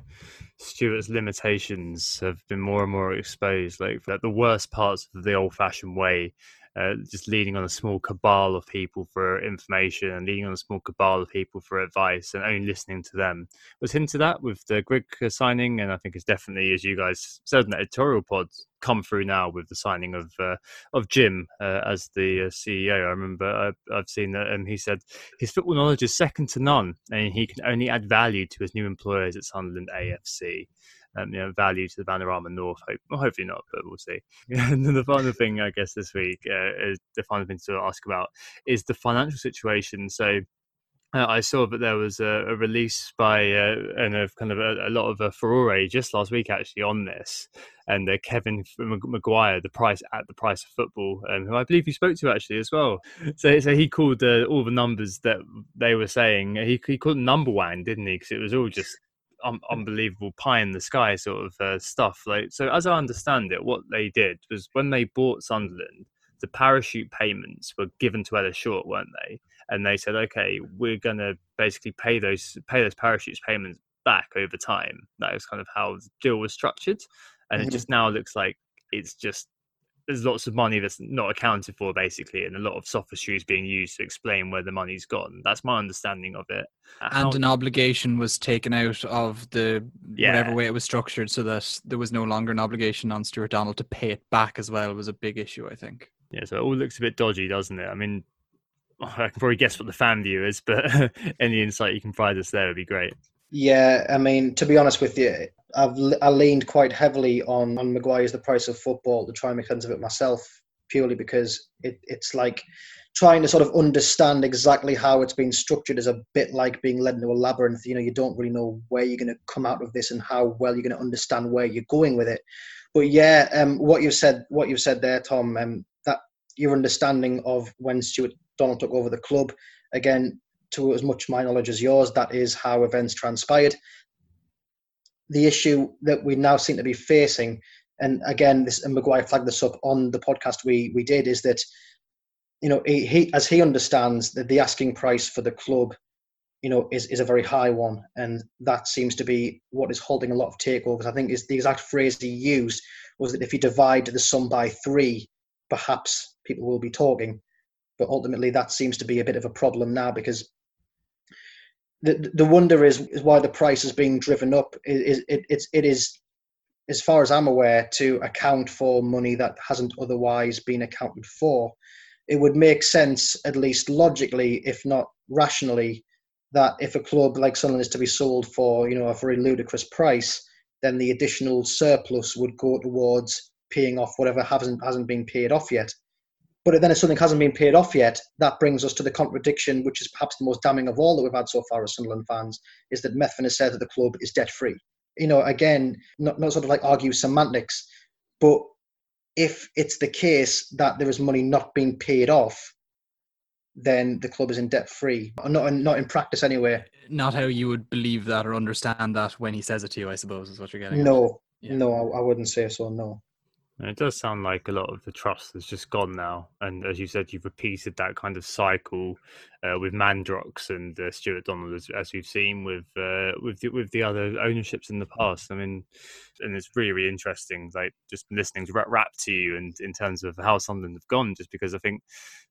Stuart's limitations have been more and more exposed. Like the worst parts of the old-fashioned way uh, just leaning on a small cabal of people for information and leaning on a small cabal of people for advice and only listening to them was hinted at with the Grigg signing. And I think it's definitely, as you guys said in the editorial pod, come through now with the signing of uh, of Jim uh, as the uh, CEO. I remember I've, I've seen that, and he said his football knowledge is second to none, and he can only add value to his new employers at Sunderland AFC um, you know, value to the Vanarama North. Hope, well, hopefully not, but we'll see. and then the final thing, I guess, this week uh, is the final thing to ask about is the financial situation. So. Uh, I saw that there was a, a release by uh, and a kind of a, a lot of a furore just last week actually on this, and uh, Kevin Maguire, the price at the price of football, um, who I believe you spoke to actually as well. So, so he called uh, all the numbers that they were saying. He, he called number one, didn't he? Because it was all just un- unbelievable pie in the sky sort of uh, stuff. Like so, as I understand it, what they did was when they bought Sunderland, the parachute payments were given to Ellis Short, weren't they? And they said, okay, we're going to basically pay those pay those parachutes payments back over time. That was kind of how the deal was structured, and mm-hmm. it just now looks like it's just there's lots of money that's not accounted for basically and a lot of sophistries being used to explain where the money's gone. That's my understanding of it. Uh, and an obligation was taken out of the yeah. whatever way it was structured so that there was no longer an obligation on stuart donald to pay it back as well was a big issue i think. Yeah so it all looks a bit dodgy doesn't it? I mean i can probably guess what the fan view is but any insight you can provide us there would be great yeah, I mean, to be honest with you, I've I leaned quite heavily on on Maguire's The Price of Football to try and make sense of it myself, purely because it, it's like trying to sort of understand exactly how it's been structured is a bit like being led into a labyrinth. You know, you don't really know where you're going to come out of this and how well you're going to understand where you're going with it. But yeah, um, what you said, what you said there, Tom, um, that your understanding of when Stuart Donald took over the club, again, to as much my knowledge as yours, that is how events transpired. The issue that we now seem to be facing, and again, this and Maguire flagged this up on the podcast we we did, is that you know he, he as he understands that the asking price for the club, you know, is is a very high one, and that seems to be what is holding a lot of takeovers. I think is the exact phrase he used was that if you divide the sum by three, perhaps people will be talking. But ultimately, that seems to be a bit of a problem now because the the wonder is, is why the price is being driven up. Is it, it's it is as far as I'm aware to account for money that hasn't otherwise been accounted for. It would make sense, at least logically, if not rationally, that if a club like Sunderland is to be sold for you know a very ludicrous price, then the additional surplus would go towards paying off whatever hasn't hasn't been paid off yet. But then if something hasn't been paid off yet, that brings us to the contradiction, which is perhaps the most damning of all that we've had so far as Sunderland fans, is that Methven has said that the club is debt free. You know, again, not, not sort of like argue semantics, but if it's the case that there is money not being paid off, then the club is in debt free. Not not in practice anyway. Not how you would believe that or understand that when he says it to you, I suppose, is what you're getting. No, yeah. no, I, I wouldn't say so. No. And it does sound like a lot of the trust has just gone now. And as you said, you've repeated that kind of cycle uh, with Madrox and uh, Stuart Donald, as, as, we've seen with uh, with the, with the other ownerships in the past. I mean, and it's really, really interesting, like just listening to rap, rap to you and in terms of how Sunderland have gone, just because I think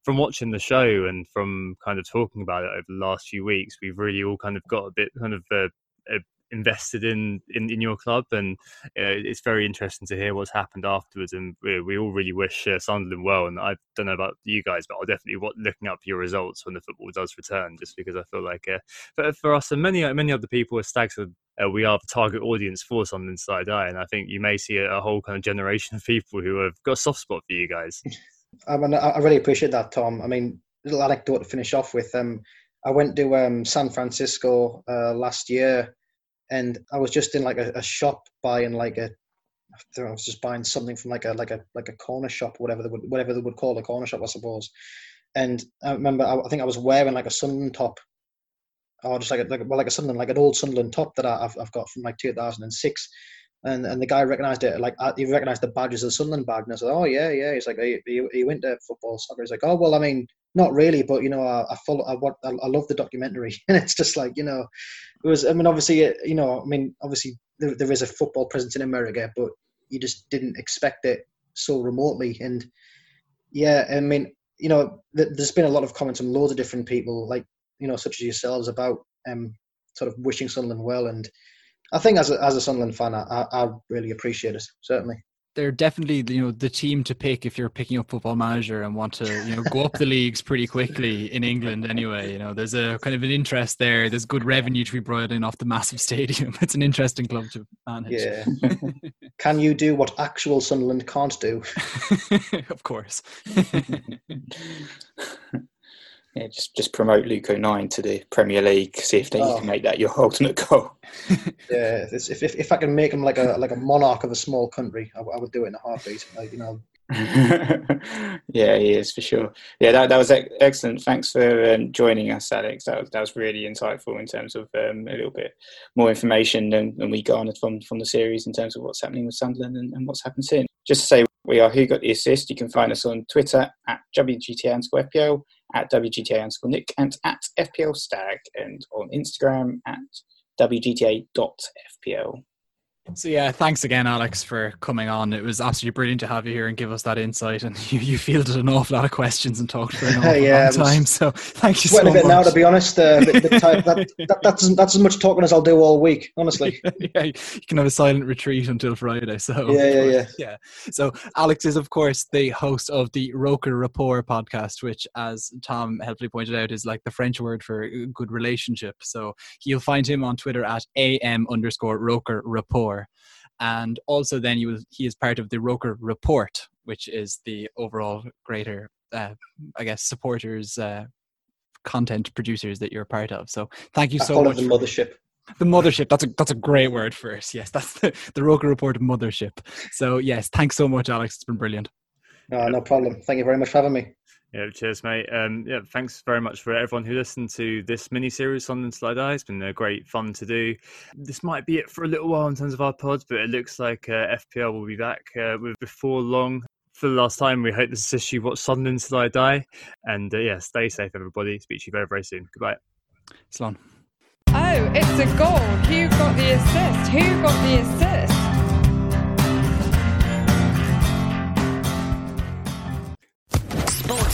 from watching the show and from kind of talking about it over the last few weeks, we've really all kind of got a bit kind of a, a invested in, in, in your club, and uh, it's very interesting to hear what's happened afterwards. And we, we all really wish uh, Sunderland well. And I don't know about you guys, but I'll definitely what, looking up your results when the football does return, just because I feel like uh, for, for us and many many other people with Stags, uh, we are the target audience for Sunderland Side Eye, and I think you may see a, a, whole kind of generation of people who have got a soft spot for you guys. I mean, I really appreciate that, Tom. I mean, a little anecdote to finish off with. Um, I went to um, San Francisco uh, last year and I was just in like a, a shop buying like a I was just buying something from like a like a like a corner shop, whatever they would whatever they would call a corner shop, I suppose. and I remember I, I think I was wearing like a Sunderland top, or just like a, like well like a Sunderland like an old Sunderland top that I, have I've got from like 2006. And, and the guy recognized it, like he recognized the badge as a Sunderland badge, and I said, "Oh yeah, yeah." He's like, he, are you into football, soccer?" He's like, "Oh well, I mean, not really, but you know, I, I follow, I, I, I love the documentary, and it's just like you know, it was. I mean, obviously, you know, I mean, obviously, there, there is a football presence in America, but you just didn't expect it so remotely. And yeah, I mean, you know, there's been a lot of comments from loads of different people, like you know, such as yourselves, about um, sort of wishing Sunderland well. And I think as a, as a Sunderland fan, I, I really appreciate it. Certainly they're definitely you know the team to pick if you're picking up football manager and want to you know go up the leagues pretty quickly in England anyway. You know there's a kind of an interest there. There's good revenue to be brought in off the massive stadium. It's an interesting club to manage. Yeah. Can you do what actual Sunderland can't do? Of course yeah, just just promote Luke O'Nien to the Premier League. See if they oh. can make that your ultimate goal. yeah, if, if if I can make him like a like a monarch of a small country, I, I would do it in a heartbeat. Like you know. yeah, he is for sure. Yeah, that, that was excellent. Thanks for um, joining us, Alex. That was, that was really insightful in terms of um, a little bit more information than, than we garnered from, from the series in terms of what's happening with Sunderland and, and what's happened since. Just to say, we are Who Got the Assist. You can find us on Twitter at WGTA underscore FPL at WGTA underscore Nick and at FPL Stag and on Instagram at WGTA.FPL. So yeah, thanks again, Alex, for coming on. It was absolutely brilliant to have you here and give us that insight. And you, you fielded an awful lot of questions and talked for an awful yeah, long time. So thank you so a bit much. now, to be honest. Uh, the type, that, that, that's that's as much talking as I'll do all week, honestly. yeah, you can have a silent retreat until Friday. So yeah, yeah, yeah, yeah. So Alex is, of course, the host of the Roker Rapport podcast, which, as Tom helpfully pointed out, is like the French word for good relationship. So you'll find him on Twitter at am underscore Roker Rapport and also then you will, he is part of the Roker Report, which is the overall greater, uh, I guess, supporters, uh, content producers that you're part of. So thank you so I much. the mothership. The mothership. That's a that's a great word for it. Yes, that's the, the Roker Report mothership. So yes, thanks so much, Alex. It's been brilliant. No, no problem. Thank you very much for having me. Yeah, cheers, mate. Um, yeah, thanks very much for everyone who listened to this mini series on the Slide Eye. It's been a great fun to do. This might be it for a little while in terms of our pods, but it looks like uh, FPL will be back uh, with before long. For the last time, we hope this is issue What Sunderland Slide Die. And uh, yeah, stay safe, everybody. Speak to you very, very soon. Goodbye. Slán. Oh, it's a goal. Who got the assist? Who got the assist?